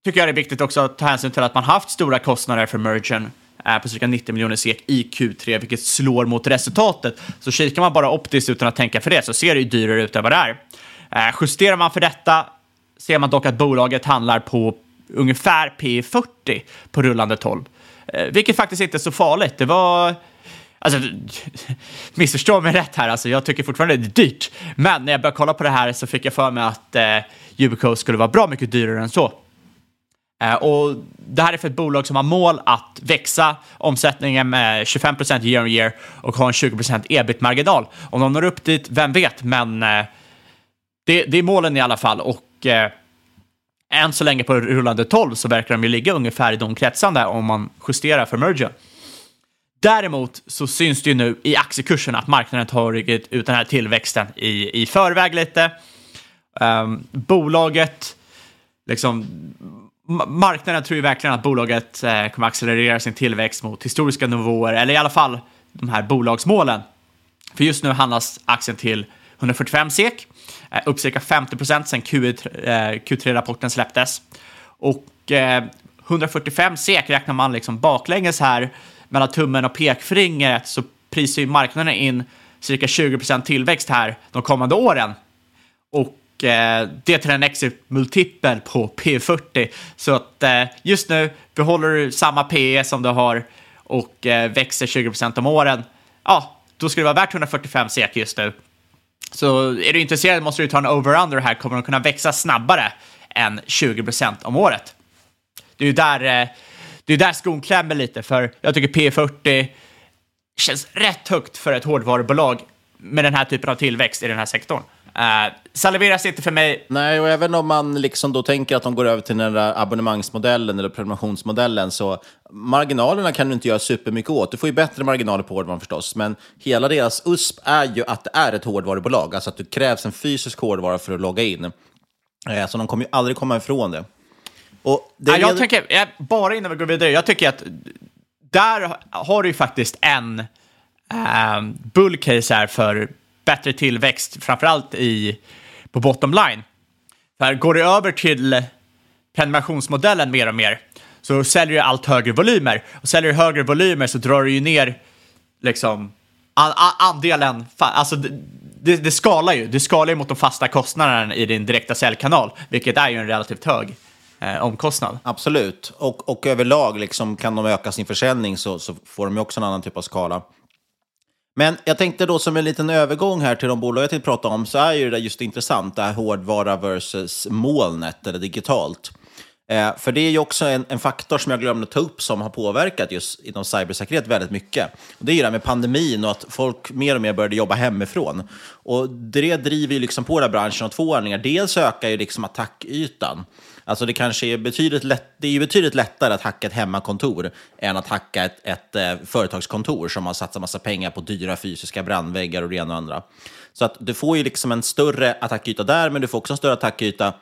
tycker jag det är viktigt också att ta hänsyn till att man haft stora kostnader för mergen är på cirka 90 miljoner SEK i Q3, vilket slår mot resultatet. Så kikar man bara optiskt utan att tänka för det så ser det ju dyrare ut än vad det är. Eh, justerar man för detta ser man dock att bolaget handlar på ungefär P40 på rullande 12, eh, vilket faktiskt inte är så farligt. Det var Alltså, *laughs* missförstå mig rätt här, alltså, jag tycker fortfarande det är dyrt. Men när jag började kolla på det här så fick jag för mig att eh, Ubico skulle vara bra mycket dyrare än så. Eh, och det här är för ett bolag som har mål att växa omsättningen med 25 procent year on year och ha en 20 procent ebit-marginal. Om de når upp dit, vem vet, men eh, det, det, är målen i alla fall. Och eh, än så länge på rullande 12 så verkar de ju ligga ungefär i de kretsarna om man justerar för mergen. Däremot så syns det ju nu i aktiekursen att marknaden tagit ut den här tillväxten i, i förväg lite. Um, bolaget, liksom, marknaden tror ju verkligen att bolaget eh, kommer accelerera sin tillväxt mot historiska nivåer, eller i alla fall de här bolagsmålen. För just nu handlas aktien till 145 SEK, eh, upp cirka 50 procent sedan Q3-rapporten eh, släpptes. Och eh, 145 SEK räknar man liksom baklänges här mellan tummen och pekfingret så prisar ju marknaden in cirka 20 procent tillväxt här de kommande åren. Och eh, det till en exit-multipel på P40. Så att eh, just nu behåller du samma PE som du har och eh, växer 20 procent om åren. Ja, då skulle det vara värt 145 SEK just nu. Så är du intresserad måste du ta en over-under här. Kommer de kunna växa snabbare än 20 procent om året? Det är ju där eh, det är där skon klämmer lite, för jag tycker P40 känns rätt högt för ett hårdvarubolag med den här typen av tillväxt i den här sektorn. Uh, saliveras inte för mig. Nej, och även om man liksom då tänker att de går över till den där abonnemangsmodellen eller prenumerationsmodellen så marginalerna kan du inte göra supermycket åt. Du får ju bättre marginaler på hårdvaran förstås, men hela deras USP är ju att det är ett hårdvarubolag, alltså att det krävs en fysisk hårdvara för att logga in. Uh, så de kommer ju aldrig komma ifrån det. Och det ja, jag tänker, jag, bara innan vi går vidare, jag tycker att där har du ju faktiskt en äh, bullcase här för bättre tillväxt, framförallt i, på bottom line. För går det över till prenumerationsmodellen mer och mer så säljer du allt högre volymer. Och säljer du högre volymer så drar du ju ner liksom andelen, alltså det, det skalar ju, det skalar ju mot de fasta kostnaderna i din direkta säljkanal, vilket är ju en relativt hög eh, omkostnad. Absolut, och, och överlag liksom, kan de öka sin försäljning så, så får de ju också en annan typ av skala. Men jag tänkte då som en liten övergång här till de bolag jag tänkte prata om, så är ju det där just intressant, det här hårdvara versus molnet eller digitalt. Eh, för det är ju också en, en, faktor som jag glömde ta upp som har påverkat just inom cybersäkerhet väldigt mycket. Och det är ju det här med pandemin och att folk mer och mer började jobba hemifrån. Och det driver ju liksom på den här branschen av två anledningar. Dels ökar ju liksom attackytan. Alltså det kanske är betydligt, lätt, det är betydligt lättare att hacka ett hemmakontor än att hacka ett, ett, ett företagskontor som har satsat massa pengar på dyra fysiska brandväggar och det ena och andra. Så att du får ju liksom en större attackyta där, men du får också en större attackyta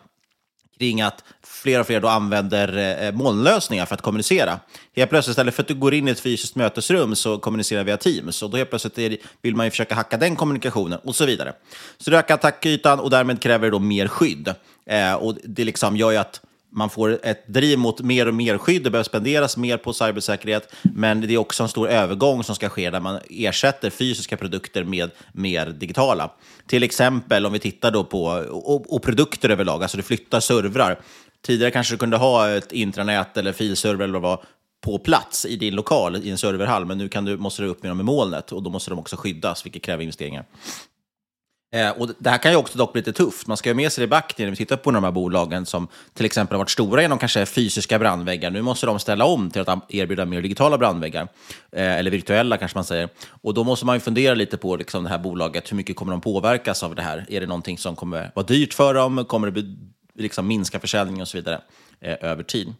kring att fler och fler då använder eh, eh, molnlösningar för att kommunicera. Helt plötsligt, istället för att du går in i ett fysiskt mötesrum så kommunicerar via Teams. Och då helt plötsligt är, vill man ju försöka hacka den kommunikationen och så vidare. Så du ökar attackytan och därmed kräver det då mer skydd. Eh, och det liksom gör ju att man får ett driv mot mer och mer skydd, det behöver spenderas mer på cybersäkerhet, men det är också en stor övergång som ska ske där man ersätter fysiska produkter med mer digitala. Till exempel om vi tittar då på och, och produkter överlag, alltså du flyttar servrar. Tidigare kanske du kunde ha ett intranät eller filserver eller vad på plats i din lokal i en serverhall, men nu kan du, måste du upp med dem i molnet och då måste de också skyddas, vilket kräver investeringar. Eh, och det här kan ju också dock bli lite tufft. Man ska ju med sig det i backen när vi tittar på de här bolagen som till exempel har varit stora genom kanske fysiska brandväggar. Nu måste de ställa om till att erbjuda mer digitala brandväggar, eh, eller virtuella kanske man säger. Och då måste man ju fundera lite på liksom, det här bolaget, hur mycket kommer de påverkas av det här? Är det någonting som kommer vara dyrt för dem? Kommer det liksom minska försäljningen och så vidare eh, över tid?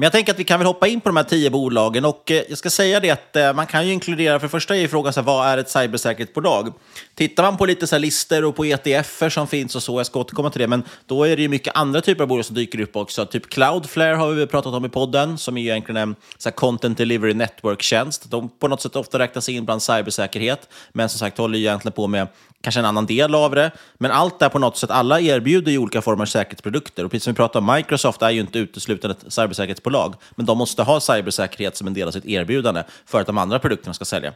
Men jag tänker att vi kan väl hoppa in på de här tio bolagen och eh, jag ska säga det att eh, man kan ju inkludera, för det första är ju frågan så här, vad är ett cybersäkerhetsbolag? Tittar man på lite så här listor och på ETFer som finns och så, jag ska återkomma till det, men då är det ju mycket andra typer av bolag som dyker upp också. Typ Cloudflare har vi pratat om i podden, som är egentligen en så här, content delivery network-tjänst. De på något sätt ofta räknas in bland cybersäkerhet, men som sagt håller ju egentligen på med kanske en annan del av det. Men allt det på något sätt, alla erbjuder ju olika former av säkerhetsprodukter. Och precis som vi pratade om, Microsoft är ju inte uteslutande ett cybersäkerhetsbolag, men de måste ha cybersäkerhet som en del av sitt erbjudande för att de andra produkterna ska sälja.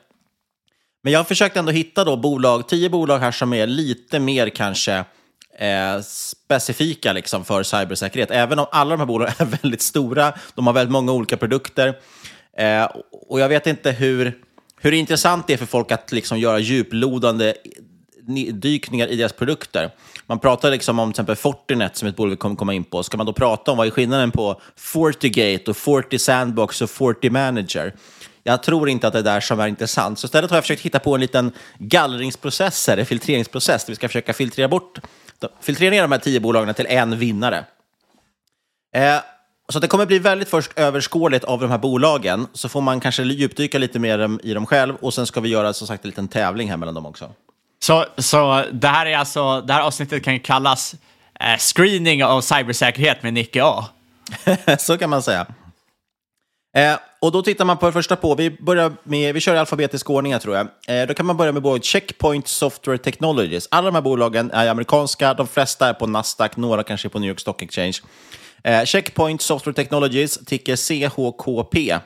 Men jag har försökt ändå hitta då bolag, tio bolag här som är lite mer kanske eh, specifika liksom för cybersäkerhet. Även om alla de här bolagen *laughs* är väldigt stora, de har väldigt många olika produkter. Eh, och jag vet inte hur, hur intressant det är för folk att liksom göra djuplodande dykningar i deras produkter. Man pratar liksom om till exempel Fortinet som ett bolag vi kommer komma in på. Ska man då prata om vad är skillnaden på Fortigate och Forti Sandbox och Forti Manager? Jag tror inte att det är där som är intressant. Så istället har jag försökt hitta på en liten gallringsprocess, en filtreringsprocess, där vi ska försöka filtrera, bort, filtrera ner de här tio bolagen till en vinnare. Eh, så det kommer bli väldigt först överskådligt av de här bolagen, så får man kanske djupdyka lite mer i dem själv och sen ska vi göra som sagt en liten tävling här mellan dem också. Så, så det här är alltså, det här avsnittet kan kallas eh, Screening av cybersäkerhet med Nicke A. *laughs* så kan man säga. Eh, och då tittar man på det första på, vi, börjar med, vi kör i alfabetisk ordning tror jag. Eh, då kan man börja med bolaget Checkpoint Software Technologies. Alla de här bolagen är amerikanska, de flesta är på Nasdaq, några kanske på New York Stock Exchange. Eh, Checkpoint Software Technologies, ticker CHKP.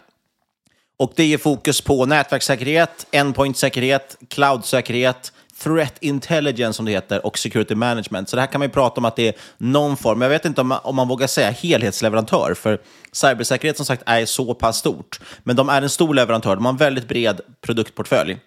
Och det är fokus på nätverkssäkerhet, endpoint-säkerhet, cloud-säkerhet, threat intelligence som det heter och security management. Så det här kan man ju prata om att det är någon form, jag vet inte om man, om man vågar säga helhetsleverantör, för cybersäkerhet som sagt är så pass stort. Men de är en stor leverantör, de har en väldigt bred produktportfölj.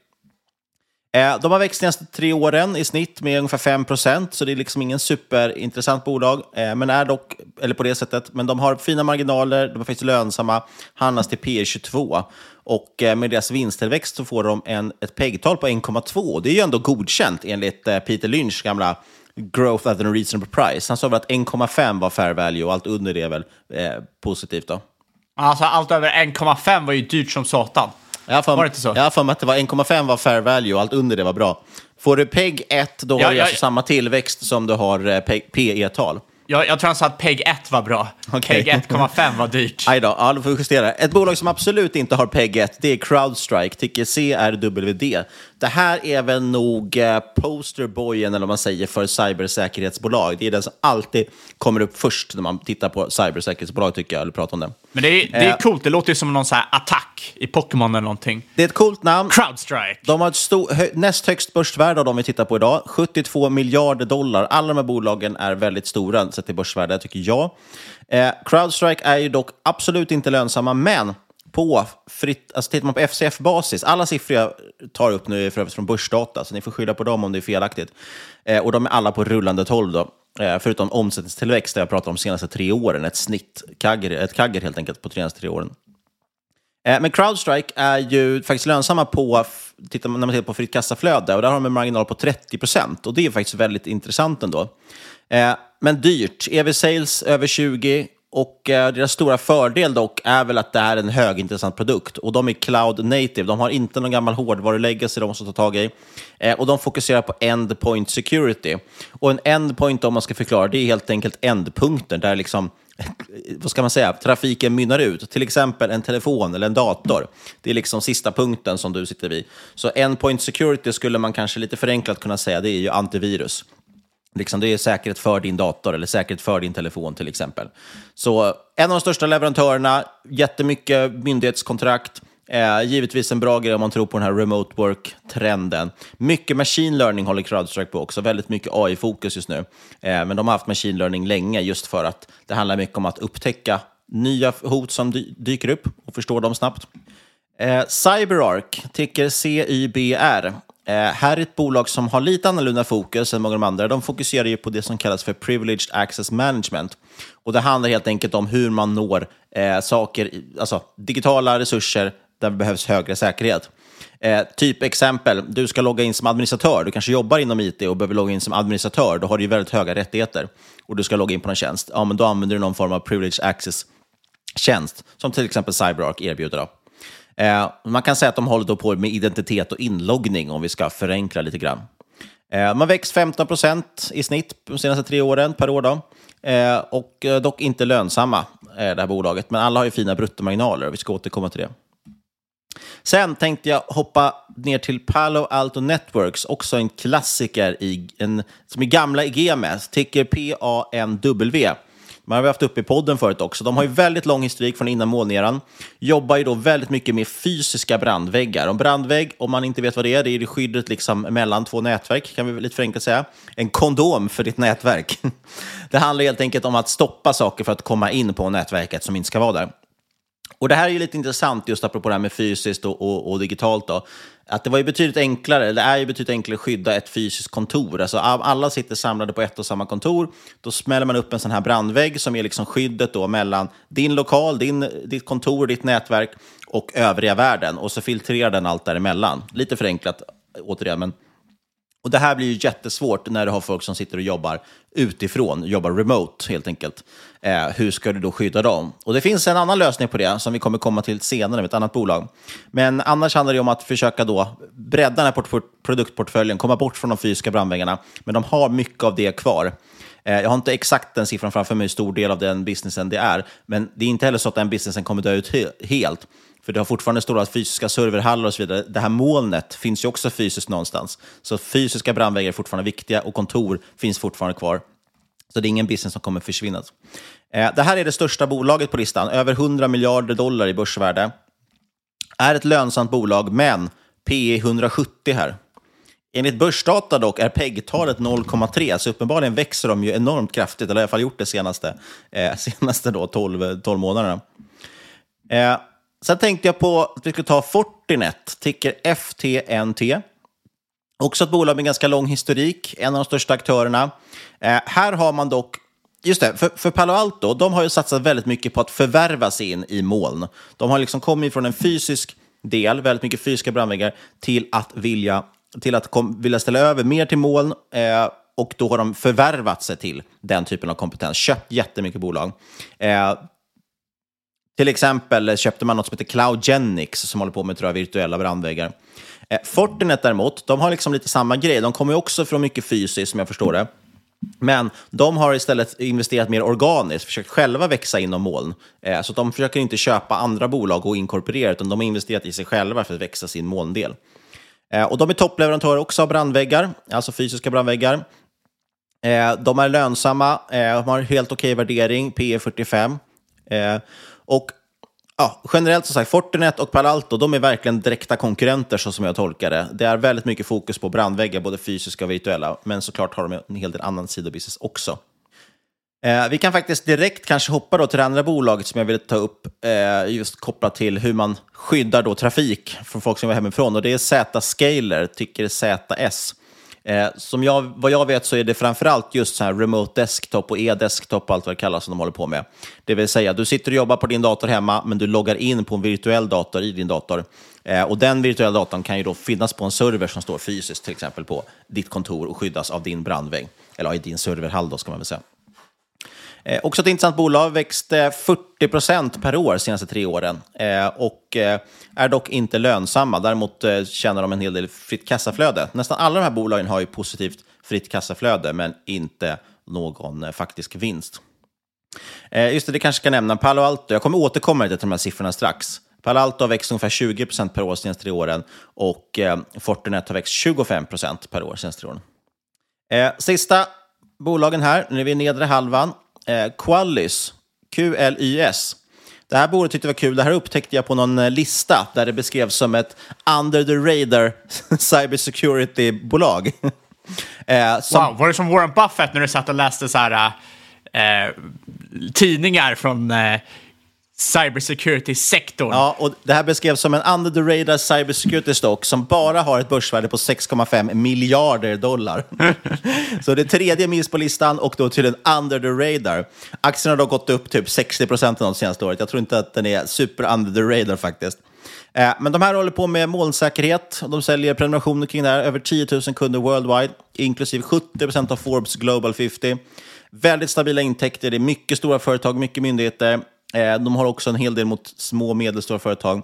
Eh, de har växt de senaste tre åren i snitt med ungefär 5 procent, så det är liksom ingen superintressant bolag, eh, men är dock, eller på det sättet, men de har fina marginaler, de är faktiskt lönsamma, handlas till P 22 och eh, med deras vinsttillväxt så får de en, ett PEG-tal på 1,2. Det är ju ändå godkänt enligt Peter Lynchs gamla growth at an reasonable price. Han sa väl att 1,5 var fair value och allt under det är väl eh, positivt då. Alltså allt över 1,5 var ju dyrt som satan. Jag för, var det inte så? Jag har för mig att det var 1,5 var fair value och allt under det var bra. Får du PEG 1, då ja, har du jag, alltså samma tillväxt som du har eh, PE-tal. Jag, jag tror han sa att PEG 1 var bra. Okay. PEG 1,5 var dyrt. *laughs* Aj då, ja, då får vi justera. Ett bolag som absolut inte har PEG 1, det är Crowdstrike, ticker CRWD. Det här är väl nog eh, posterboyen, eller vad man säger, för cybersäkerhetsbolag. Det är den som alltid kommer upp först när man tittar på cybersäkerhetsbolag, tycker jag, eller pratar om det. Men det är, det är eh, coolt, det låter ju som någon så här attack i Pokémon eller någonting. Det är ett coolt namn. Crowdstrike. De har ett stor, hö, näst högst börsvärde av de vi tittar på idag, 72 miljarder dollar. Alla de här bolagen är väldigt stora sett till börsvärde, tycker jag. Eh, Crowdstrike är ju dock absolut inte lönsamma, men på fritt, alltså tittar man på FCF-basis, alla siffror jag tar upp nu är för övrigt från börsdata, så ni får skylla på dem om det är felaktigt. Eh, och de är alla på rullande 12 då, eh, förutom omsättningstillväxt, där jag pratar om de senaste tre åren, ett snitt, kagger, ett kagger helt enkelt på de senaste tre åren. Eh, men Crowdstrike är ju faktiskt lönsamma på, tittar man, när man tittar på fritt kassaflöde, och där har de en marginal på 30 procent, och det är faktiskt väldigt intressant ändå. Eh, men dyrt, EV-sales över 20, och eh, deras stora fördel dock är väl att det är en högintressant produkt. Och de är cloud native, de har inte någon gammal hårdvarulegacy de måste ta tag i. Eh, och de fokuserar på endpoint security. Och en endpoint, om man ska förklara, det är helt enkelt ändpunkten där liksom *laughs* vad ska man säga, trafiken mynnar ut. Till exempel en telefon eller en dator. Det är liksom sista punkten som du sitter vid. Så endpoint security skulle man kanske lite förenklat kunna säga, det är ju antivirus. Liksom det är säkerhet för din dator eller säkerhet för din telefon till exempel. Så en av de största leverantörerna, jättemycket myndighetskontrakt, eh, givetvis en bra grej om man tror på den här remote work-trenden. Mycket machine learning håller Crowdstrike på också, väldigt mycket AI-fokus just nu. Eh, men de har haft machine learning länge just för att det handlar mycket om att upptäcka nya hot som dy dyker upp och förstå dem snabbt. Eh, CyberArk, ticker CYBR, Eh, här är ett bolag som har lite annorlunda fokus än många av de andra. De fokuserar ju på det som kallas för Privileged Access Management. Och Det handlar helt enkelt om hur man når eh, saker, alltså digitala resurser där det behövs högre säkerhet. Eh, typ exempel, du ska logga in som administratör. Du kanske jobbar inom IT och behöver logga in som administratör. Då har du ju väldigt höga rättigheter och du ska logga in på en tjänst. Ja, men då använder du någon form av Privileged Access-tjänst, som till exempel CyberArk erbjuder. Då. Eh, man kan säga att de håller på med identitet och inloggning om vi ska förenkla lite grann. Eh, man växt 15 procent i snitt de senaste tre åren per år. Då. Eh, och eh, dock inte lönsamma, eh, det här bolaget. Men alla har ju fina bruttomarginaler och vi ska återkomma till det. Sen tänkte jag hoppa ner till Palo Alto Networks, också en klassiker i en, som är gamla i GMS, ticker PANW. Man har vi haft uppe i podden förut också. De har ju väldigt lång historik från innan målneran. Jobbar ju då väldigt mycket med fysiska brandväggar. Och brandvägg, om man inte vet vad det är, det är det skyddet liksom mellan två nätverk, kan vi lite förenklat säga. En kondom för ditt nätverk. *laughs* Det handlar helt enkelt om att stoppa saker för att komma in på nätverket som inte ska vara där. Och det här är ju lite intressant just apropå det här med fysiskt och, och, och digitalt. Då. Att det var ju betydligt enklare, det är ju betydligt enklare att skydda ett fysiskt kontor. Alltså alla sitter samlade på ett och samma kontor. Då smäller man upp en sån här brandvägg som är liksom skyddet då mellan din lokal, din, ditt kontor, ditt nätverk och övriga världen. Och så filtrerar den allt däremellan. Lite förenklat återigen, men och Det här blir ju jättesvårt när du har folk som sitter och jobbar utifrån, jobbar remote helt enkelt. Eh, hur ska du då skydda dem? Och Det finns en annan lösning på det som vi kommer komma till senare med ett annat bolag. Men annars handlar det om att försöka då bredda den här produktportföljen, komma bort från de fysiska brandväggarna. Men de har mycket av det kvar. Eh, jag har inte exakt den siffran framför mig, hur stor del av den businessen det är. Men det är inte heller så att den businessen kommer dö ut helt. För det har fortfarande stora fysiska serverhallar och så vidare. Det här molnet finns ju också fysiskt någonstans. Så fysiska brandväggar är fortfarande viktiga och kontor finns fortfarande kvar. Så det är ingen business som kommer försvinna. Eh, det här är det största bolaget på listan, över 100 miljarder dollar i börsvärde. Är ett lönsamt bolag, men PE 170 här. Enligt börsdata dock är PEG-talet 0,3, så uppenbarligen växer de ju enormt kraftigt, eller i alla fall gjort det senaste, eh, *laughs* senaste då 12, 12 månaderna. Eh, Sen tänkte jag på att vi skulle ta Fortinet, ticker FTNT. Också ett bolag med ganska lång historik, en av de största aktörerna. Eh, här har man dock Just det, för, för, Palo Alto, de har ju satsat väldigt mycket på att förvärva sig in i moln. De har liksom kommit från en fysisk del, väldigt mycket fysiska brandväggar, till att vilja, till att kom, vilja ställa över mer till moln. Eh, och då har de förvärvat sig till den typen av kompetens, köpt jättemycket bolag. Eh, till exempel köpte man något som heter CloudGenix som håller på med tror jag, virtuella brandväggar. Eh, Fortinet däremot, de har liksom lite samma grej. De kommer också från mycket fysiskt som jag förstår det. Men de har istället investerat mer organiskt, försökt själva växa inom moln. Eh, så de försöker inte köpa andra bolag och inkorporera, utan de har investerat i sig själva för att växa sin molndel. Eh, och de är toppleverantörer också av brandväggar, alltså fysiska brandväggar. Eh, de är lönsamma, eh, de har helt okej värdering, P 45. Och ja, generellt som sagt, Fortinet och Palo Alto, de är verkligen direkta konkurrenter så som jag tolkar det. Det är väldigt mycket fokus på brandväggar, både fysiska och virtuella, men såklart har de en hel del annan sidobusiness också. Eh, vi kan faktiskt direkt kanske hoppa då till det andra bolaget som jag ville ta upp, eh, just kopplat till hur man skyddar då trafik från folk som är hemifrån. Och det är Z-Scaler, tycker ZS. Eh, som jag, vad jag vet så är det framförallt just så här remote desktop och e-desktop och allt vad det kallas som de håller på med. Det vill säga, du sitter och jobbar på din dator hemma, men du loggar in på en virtuell dator i din dator. Eh, och den virtuella datorn kan ju då finnas på en server som står fysiskt, till exempel på ditt kontor och skyddas av din brandvägg. Eller i din serverhall då, ska man väl säga. Eh, också ett intressant bolag, växte eh, 40 procent per år de senaste tre åren eh, och eh, är dock inte lönsamma. Däremot eh, tjänar de en hel del fritt kassaflöde. Nästan alla de här bolagen har ju positivt fritt kassaflöde, men inte någon eh, faktisk vinst. Eh, just det, det kanske ska nämna Palo Alto. Jag kommer återkomma till de här siffrorna strax. Palo Alto har växt ungefär 20 procent per år de senaste tre åren och eh, Fortinet har växt 25 procent per år de senaste tre åren. Eh, sista bolagen här, nu är vi i nedre halvan. Eh, Qualys, QLYS. Det här borde tyckte var kul. Det här upptäckte jag på någon eh, lista där det beskrevs som ett under the radar *laughs* cybersecurity-bolag. *laughs* eh, som... Wow, var det som Warren Buffett när du satt och läste så här, eh, tidningar från eh, cybersecurity-sektorn. Ja, och det här beskrevs som en under the radar cybersecurity stock som bara har ett börsvärde på 6,5 miljarder dollar. *laughs* så det tredje minst på listan och då till en under the radar. Aktien har då gått upp typ 60 procent de senaste året. Jag tror inte att den är super under the radar faktiskt. Eh, men de här håller på med molnsäkerhet. De säljer prenumerationer kring det här. Över 10 000 kunder worldwide, inklusive 70 procent av Forbes Global 50. Väldigt stabila intäkter, det är mycket stora företag, mycket myndigheter. Eh, de har också en hel del mot små och medelstora företag.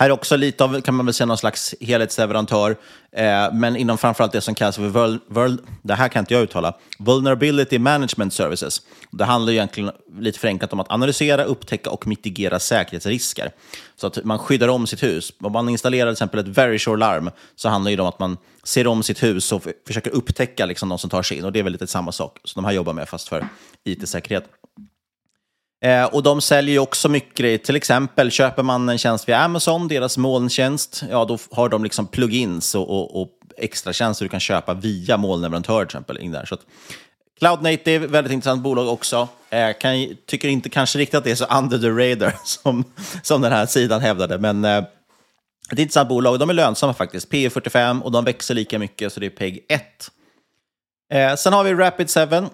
Här är också lite av, kan man väl säga, någon slags helhetsleverantör, eh, men inom framförallt det som kallas för, world, world, det här kan inte jag uttala, Vulnerability Management Services. Det handlar egentligen lite förenklat om att analysera, upptäcka och mitigera säkerhetsrisker. Så att man skyddar om sitt hus. Om man installerar till exempel ett Verisure larm så handlar det om att man ser om sitt hus och försöker upptäcka liksom, de som tar sig in. Och det är väl lite samma sak som de här jobbar med, fast för it-säkerhet. Eh, och de säljer ju också mycket grejer. Till exempel köper man en tjänst via Amazon, deras molntjänst, ja då har de liksom plugins och, och, och extra tjänster du kan köpa via molnleverantör till exempel. In där. Så att, Cloud Native, väldigt intressant bolag också. Eh, kan, tycker inte kanske riktigt att det är så under the radar *laughs* som, som den här sidan hävdade, men eh, ett intressant bolag. De är lönsamma faktiskt. P 45 och de växer lika mycket, så det är PEG 1. Eh, sen har vi Rapid7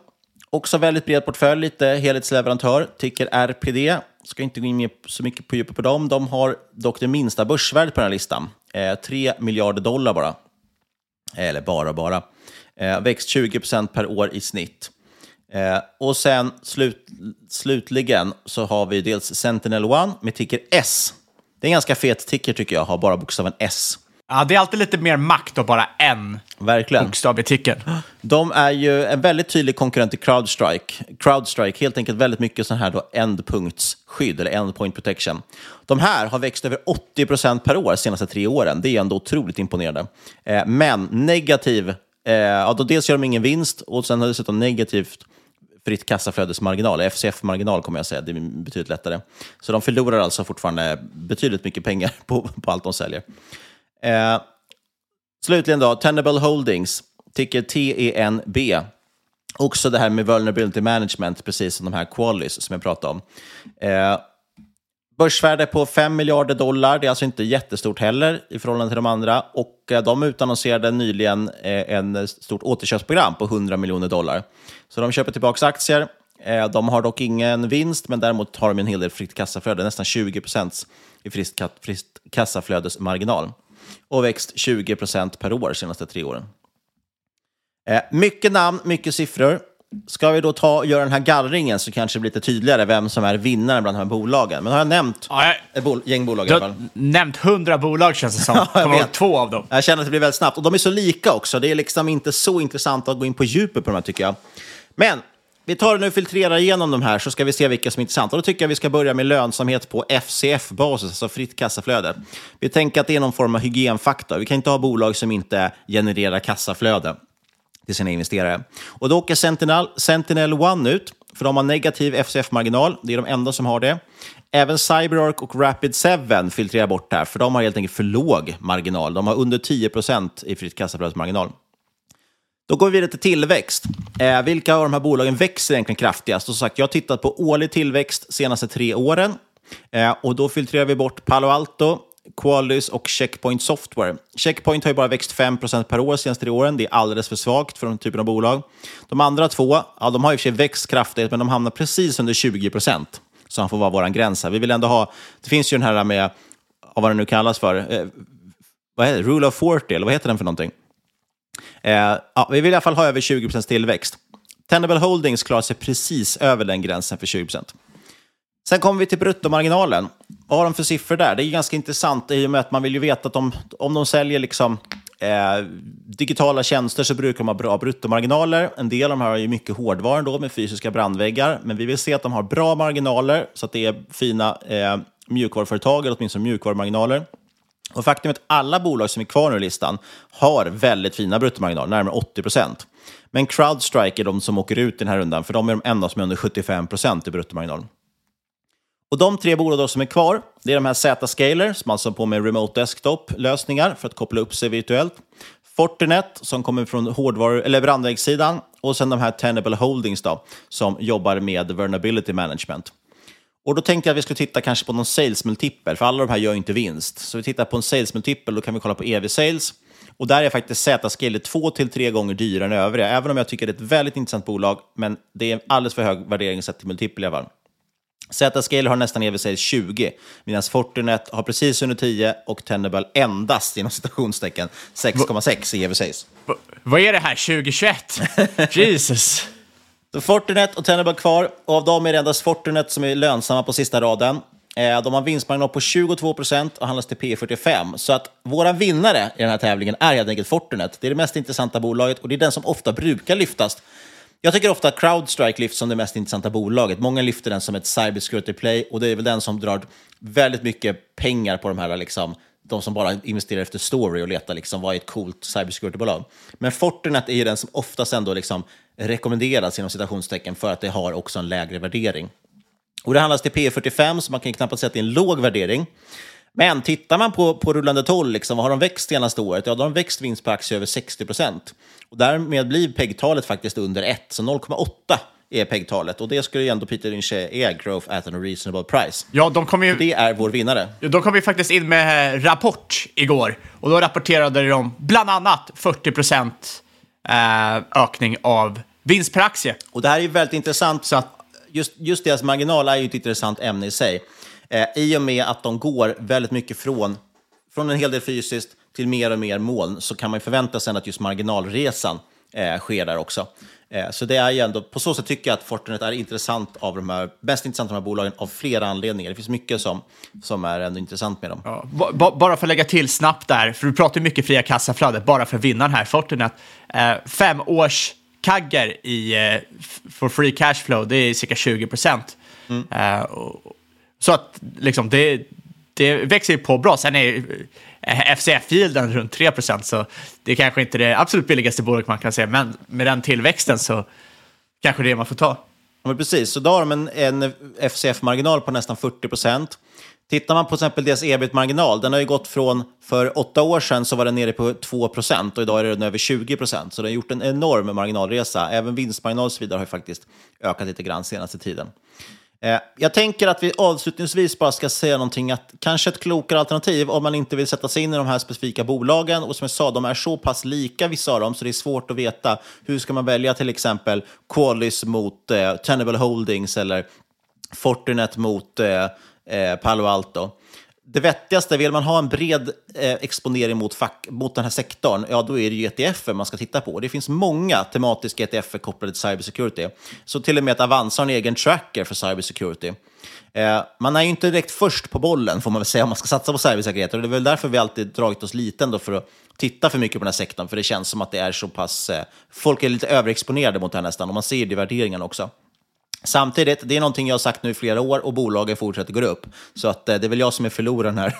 Också väldigt bred portfölj, lite helhetsleverantör. Tycker RPD. Ska inte gå in så mycket på djupet på dem. De har dock det minsta börsvärdet på den här listan. Eh, 3 miljarder dollar bara. Eller bara, bara. Eh, växt 20 per år i snitt. Eh, och sen slut, slutligen så har vi dels Sentinel One med ticker S. Det är en ganska fet ticker tycker jag, har bara bokstaven S. Ja, det är alltid lite mer makt att bara en Verkligen. bokstav i ticken. De är ju en väldigt tydlig konkurrent till Crowdstrike. Crowdstrike, helt enkelt väldigt mycket sån här då endpunktsskydd, eller endpoint protection. De här har växt över 80 procent per år de senaste tre åren. Det är ändå otroligt imponerande. Eh, men negativ, eh, ja, då dels gör de ingen vinst och sen har dessutom negativt fritt kassaflödesmarginal, FCF-marginal kommer jag säga, det är betydligt lättare. Så de förlorar alltså fortfarande betydligt mycket pengar *laughs* på, på allt de säljer. Eh, slutligen då, Tenable Holdings, ticker TENB. Också det här med vulnerability management, precis som de här Qualis som jag pratade om. Eh, börsvärde på 5 miljarder dollar, det är alltså inte jättestort heller i förhållande till de andra. Och eh, de utannonserade nyligen eh, en stort återköpsprogram på 100 miljoner dollar. Så de köper tillbaka aktier. Eh, de har dock ingen vinst, men däremot har de en hel del fritt kassaflöde, nästan 20% i fritt kassaflödesmarginal och växt 20 procent per år de senaste tre åren. Eh, mycket namn, mycket siffror. Ska vi då ta, göra den här gallringen så kanske det blir lite tydligare vem som är vinnaren bland de här bolagen. Men har jag nämnt ja, jag, ett bol gäng bolag alla fall? nämnt hundra bolag känns det som. *laughs* ja, jag vet. två av dem. Jag känner att det blir väldigt snabbt. Och de är så lika också. Det är liksom inte så intressant att gå in på djupet på de här tycker jag. Men vi tar nu filtrerar igenom de här så ska vi se vilka som är intressanta. Och då tycker jag vi ska börja med lönsamhet på FCF-basis, alltså fritt kassaflöde. Vi tänker att det är någon form av hygienfaktor. Vi kan inte ha bolag som inte genererar kassaflöde till sina investerare. Och då åker Sentinel, Sentinel One ut, för de har negativ FCF-marginal. Det är de enda som har det. Även CyberArk och Rapid7 filtrerar bort det här, för de har helt enkelt för låg marginal. De har under 10% i fritt kassaflödesmarginal. Då går vi vidare till tillväxt. Eh, vilka av de här bolagen växer egentligen kraftigast? Och som sagt, jag har tittat på årlig tillväxt senaste tre åren. Eh, och då filtrerar vi bort Palo Alto, Qualys och Checkpoint Software. Checkpoint har ju bara växt 5% per år de senaste tre åren. Det är alldeles för svagt för den typen av bolag. De andra två, ja, de har i och för sig växt kraftigt, men de hamnar precis under 20 Så han får vara vår gräns här. Vi vill ändå ha, det finns ju den här med, vad det nu kallas för, eh, vad heter det? Rule of 40, eller vad heter den för någonting? Eh, ja, vi vill i alla fall ha över 20% tillväxt. Tenable Holdings klarar sig precis över den gränsen för 20% Sen kommer vi till bruttomarginalen. Vad har de för siffror där? Det är ganska intressant i och med att man vill ju veta att de, om de säljer liksom, eh, digitala tjänster så brukar de ha bra bruttomarginaler. En del av de här har ju mycket hårdvara då med fysiska brandväggar, men vi vill se att de har bra marginaler så att det är fina eh, mjukvaruföretag, eller åtminstone mjukvarumarginaler. Och faktum är att alla bolag som är kvar nu i listan har väldigt fina bruttomarginaler, närmare 80 procent. Men Crowdstrike är de som åker ut den här rundan, för de är de enda som är under 75 procent i bruttomarginal. Och de tre bolag som är kvar, det är de här Z-Scaler, som alltså på med remote desktop-lösningar för att koppla upp sig virtuellt. Fortinet, som kommer från hårdvaru eller brandvägssidan. Och sen de här Tenable Holdings, då, som jobbar med vulnerability management. Och då tänkte jag att vi skulle titta kanske på någon sales multipel, för alla de här gör inte vinst. Så vi tittar på en sales multipel, då kan vi kolla på EV-sales. Och där är faktiskt Z-Scale två till tre gånger dyrare än övriga, även om jag tycker det är ett väldigt intressant bolag, men det är alldeles för hög värdering sett till multipel i alla fall. Z-Scale har nästan EV-sales 20, medan Fortinet har precis under 10 och Tenable endast inom citationstecken 6,6 i EV-sales. Vad är det här 2021? *laughs* Jesus! Fortinet och Tenable kvar, och av dem är det endast Fortinet som är lönsamma på sista raden. Eh, de har vinstmarginal på 22 procent och handlas till P 45. Så att våra vinnare i den här tävlingen är helt enkelt Fortinet. Det är det mest intressanta bolaget och det är den som ofta brukar lyftas. Jag tycker ofta att Crowdstrike lyfts som det mest intressanta bolaget. Många lyfter den som ett cybersecurity play och det är väl den som drar väldigt mycket pengar på de här liksom, de som bara investerar efter story och letar liksom, vad är ett coolt cybersecurity-bolag. Men Fortinet är ju den som oftast ändå liksom rekommenderas inom citationstecken för att det har också en lägre värdering. Och det handlas till P45, så man kan knappast säga att det är en låg värdering. Men tittar man på, på rullande 12, liksom, vad har de växt senaste året? Ja, då har de växt vinst på aktie över 60 procent. Och därmed blir PEG-talet faktiskt under 1, så 0,8 är PEG-talet. Och det skulle ju ändå Peter Lynch säga är growth at a reasonable price. Ja, de kom ju... det är vår vinnare. De kom ju faktiskt in med rapport igår. Och då rapporterade de bland annat 40 procent eh, ökning av vinst per aktie. Och det här är ju väldigt intressant. Så att just, just deras marginal är ju ett intressant ämne i sig. Eh, I och med att de går väldigt mycket från, från en hel del fysiskt till mer och mer moln så kan man förvänta sig att just marginalresan eh, sker där också. Eh, så det är ju ändå, på så sätt tycker jag att Fortinet är intressant av de här, mest intressanta av de här bolagen av flera anledningar. Det finns mycket som, som är ändå intressant med dem. Ja, bara för att lägga till snabbt där, för du pratar ju mycket fria kassaflödet, bara för att vinna den här Fortinet. Eh, fem års kagger i eh, for free cash flow, det är cirka 20 procent. Mm. Eh, så att liksom, det, det växer ju på bra. Sen är Eh, FCF-yielden runt 3 procent, så det är kanske inte det absolut billigaste bolaget man kan säga, men med den tillväxten så kanske det är det man får ta. Ja, men precis, så då har de en, en FCF-marginal på nästan 40 procent. Tittar man på exempel deras ebit-marginal, den har ju gått från, för åtta år sedan så var den nere på 2% och idag är den över 20% Så den har gjort en enorm marginalresa. Även vinstmarginal och så vidare har ju faktiskt ökat lite grann senaste tiden. Eh, jag tänker att vi avslutningsvis bara ska säga någonting att kanske ett klokare alternativ om man inte vill sätta sig in i de här specifika bolagen och som jag sa, de är så pass lika vissa av dem så det är svårt att veta hur ska man välja till exempel Qualys mot eh, Tenable Holdings eller Fortinet mot eh, eh, Palo Alto. Det vettigaste, vill man ha en bred eh, exponering mot, fack, mot den här sektorn, ja då är det ju ETF man ska titta på. Det finns många tematiska ETF kopplade till cybersecurity. Så till och med att Avanza har en egen tracker för cybersecurity. Eh, man är ju inte direkt först på bollen, får man väl säga, om man ska satsa på cybersäkerhet. Och det är väl därför vi alltid dragit oss lite ändå för att titta för mycket på den här sektorn, för det känns som att det är så pass... Eh, folk är lite överexponerade mot det här nästan, och man ser det i värderingarna också. Samtidigt, det är någonting jag har sagt nu i flera år och bolagen fortsätter gå upp. Så att, eh, det är väl jag som är förloraren här.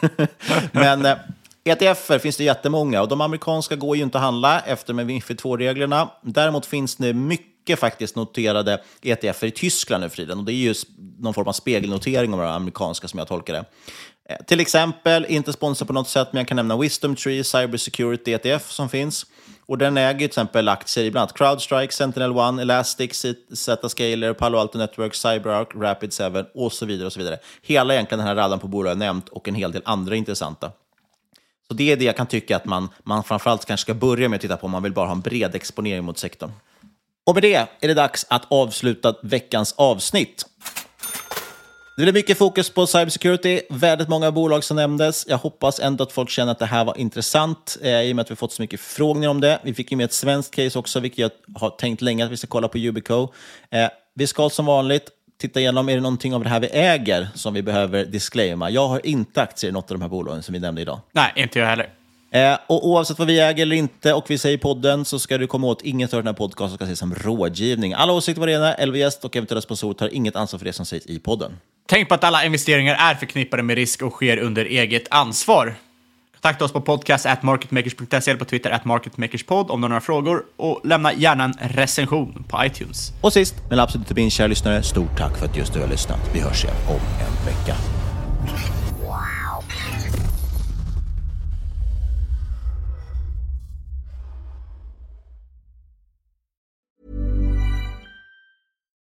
*laughs* Men eh, ETFer finns det jättemånga och de amerikanska går ju inte att handla efter med Mifid 2-reglerna. Däremot finns det mycket faktiskt noterade ETFer i Tyskland nu för tiden och det är ju någon form av spegelnotering av de amerikanska som jag tolkar det. Eh, till exempel, inte sponsor på något sätt, men jag kan nämna Wisdom Tree, Cybersecurity ETF som finns. Och den äger till exempel aktier i bland annat Crowdstrike, Sentinel One, Elastic, Zscaler, Palo Alto Network, CyberArk, Rapid7 och så vidare. och så vidare. Hela egentligen den här raden på bolag jag nämnt och en hel del andra intressanta. Så det är det jag kan tycka att man, man framförallt kanske ska börja med att titta på om man vill bara ha en bred exponering mot sektorn. Och med det är det dags att avsluta veckans avsnitt. Det blev mycket fokus på cybersecurity, väldigt många bolag som nämndes. Jag hoppas ändå att folk känner att det här var intressant eh, i och med att vi fått så mycket förfrågningar om det. Vi fick ju med ett svenskt case också, vilket jag har tänkt länge att vi ska kolla på Ubico. Eh, vi ska som vanligt titta igenom, är det någonting av det här vi äger som vi behöver disclaima? Jag har inte aktier i något av de här bolagen som vi nämnde idag. Nej, inte jag heller. Eh, och oavsett vad vi äger eller inte och vi säger i podden så ska du komma åt inget av den här podcasten ska ses som rådgivning. Alla åsikter var rena, LV-gäst och eventuella sponsorer tar inget ansvar för det som sägs i podden. Tänk på att alla investeringar är förknippade med risk och sker under eget ansvar. Kontakta oss på podcast.marketmakers.se eller på Twitter at marketmakerspod om du har några frågor och lämna gärna en recension på iTunes. Och sist, men absolut inte minst, kära lyssnare, stort tack för att just du har lyssnat. Vi hörs igen om en vecka.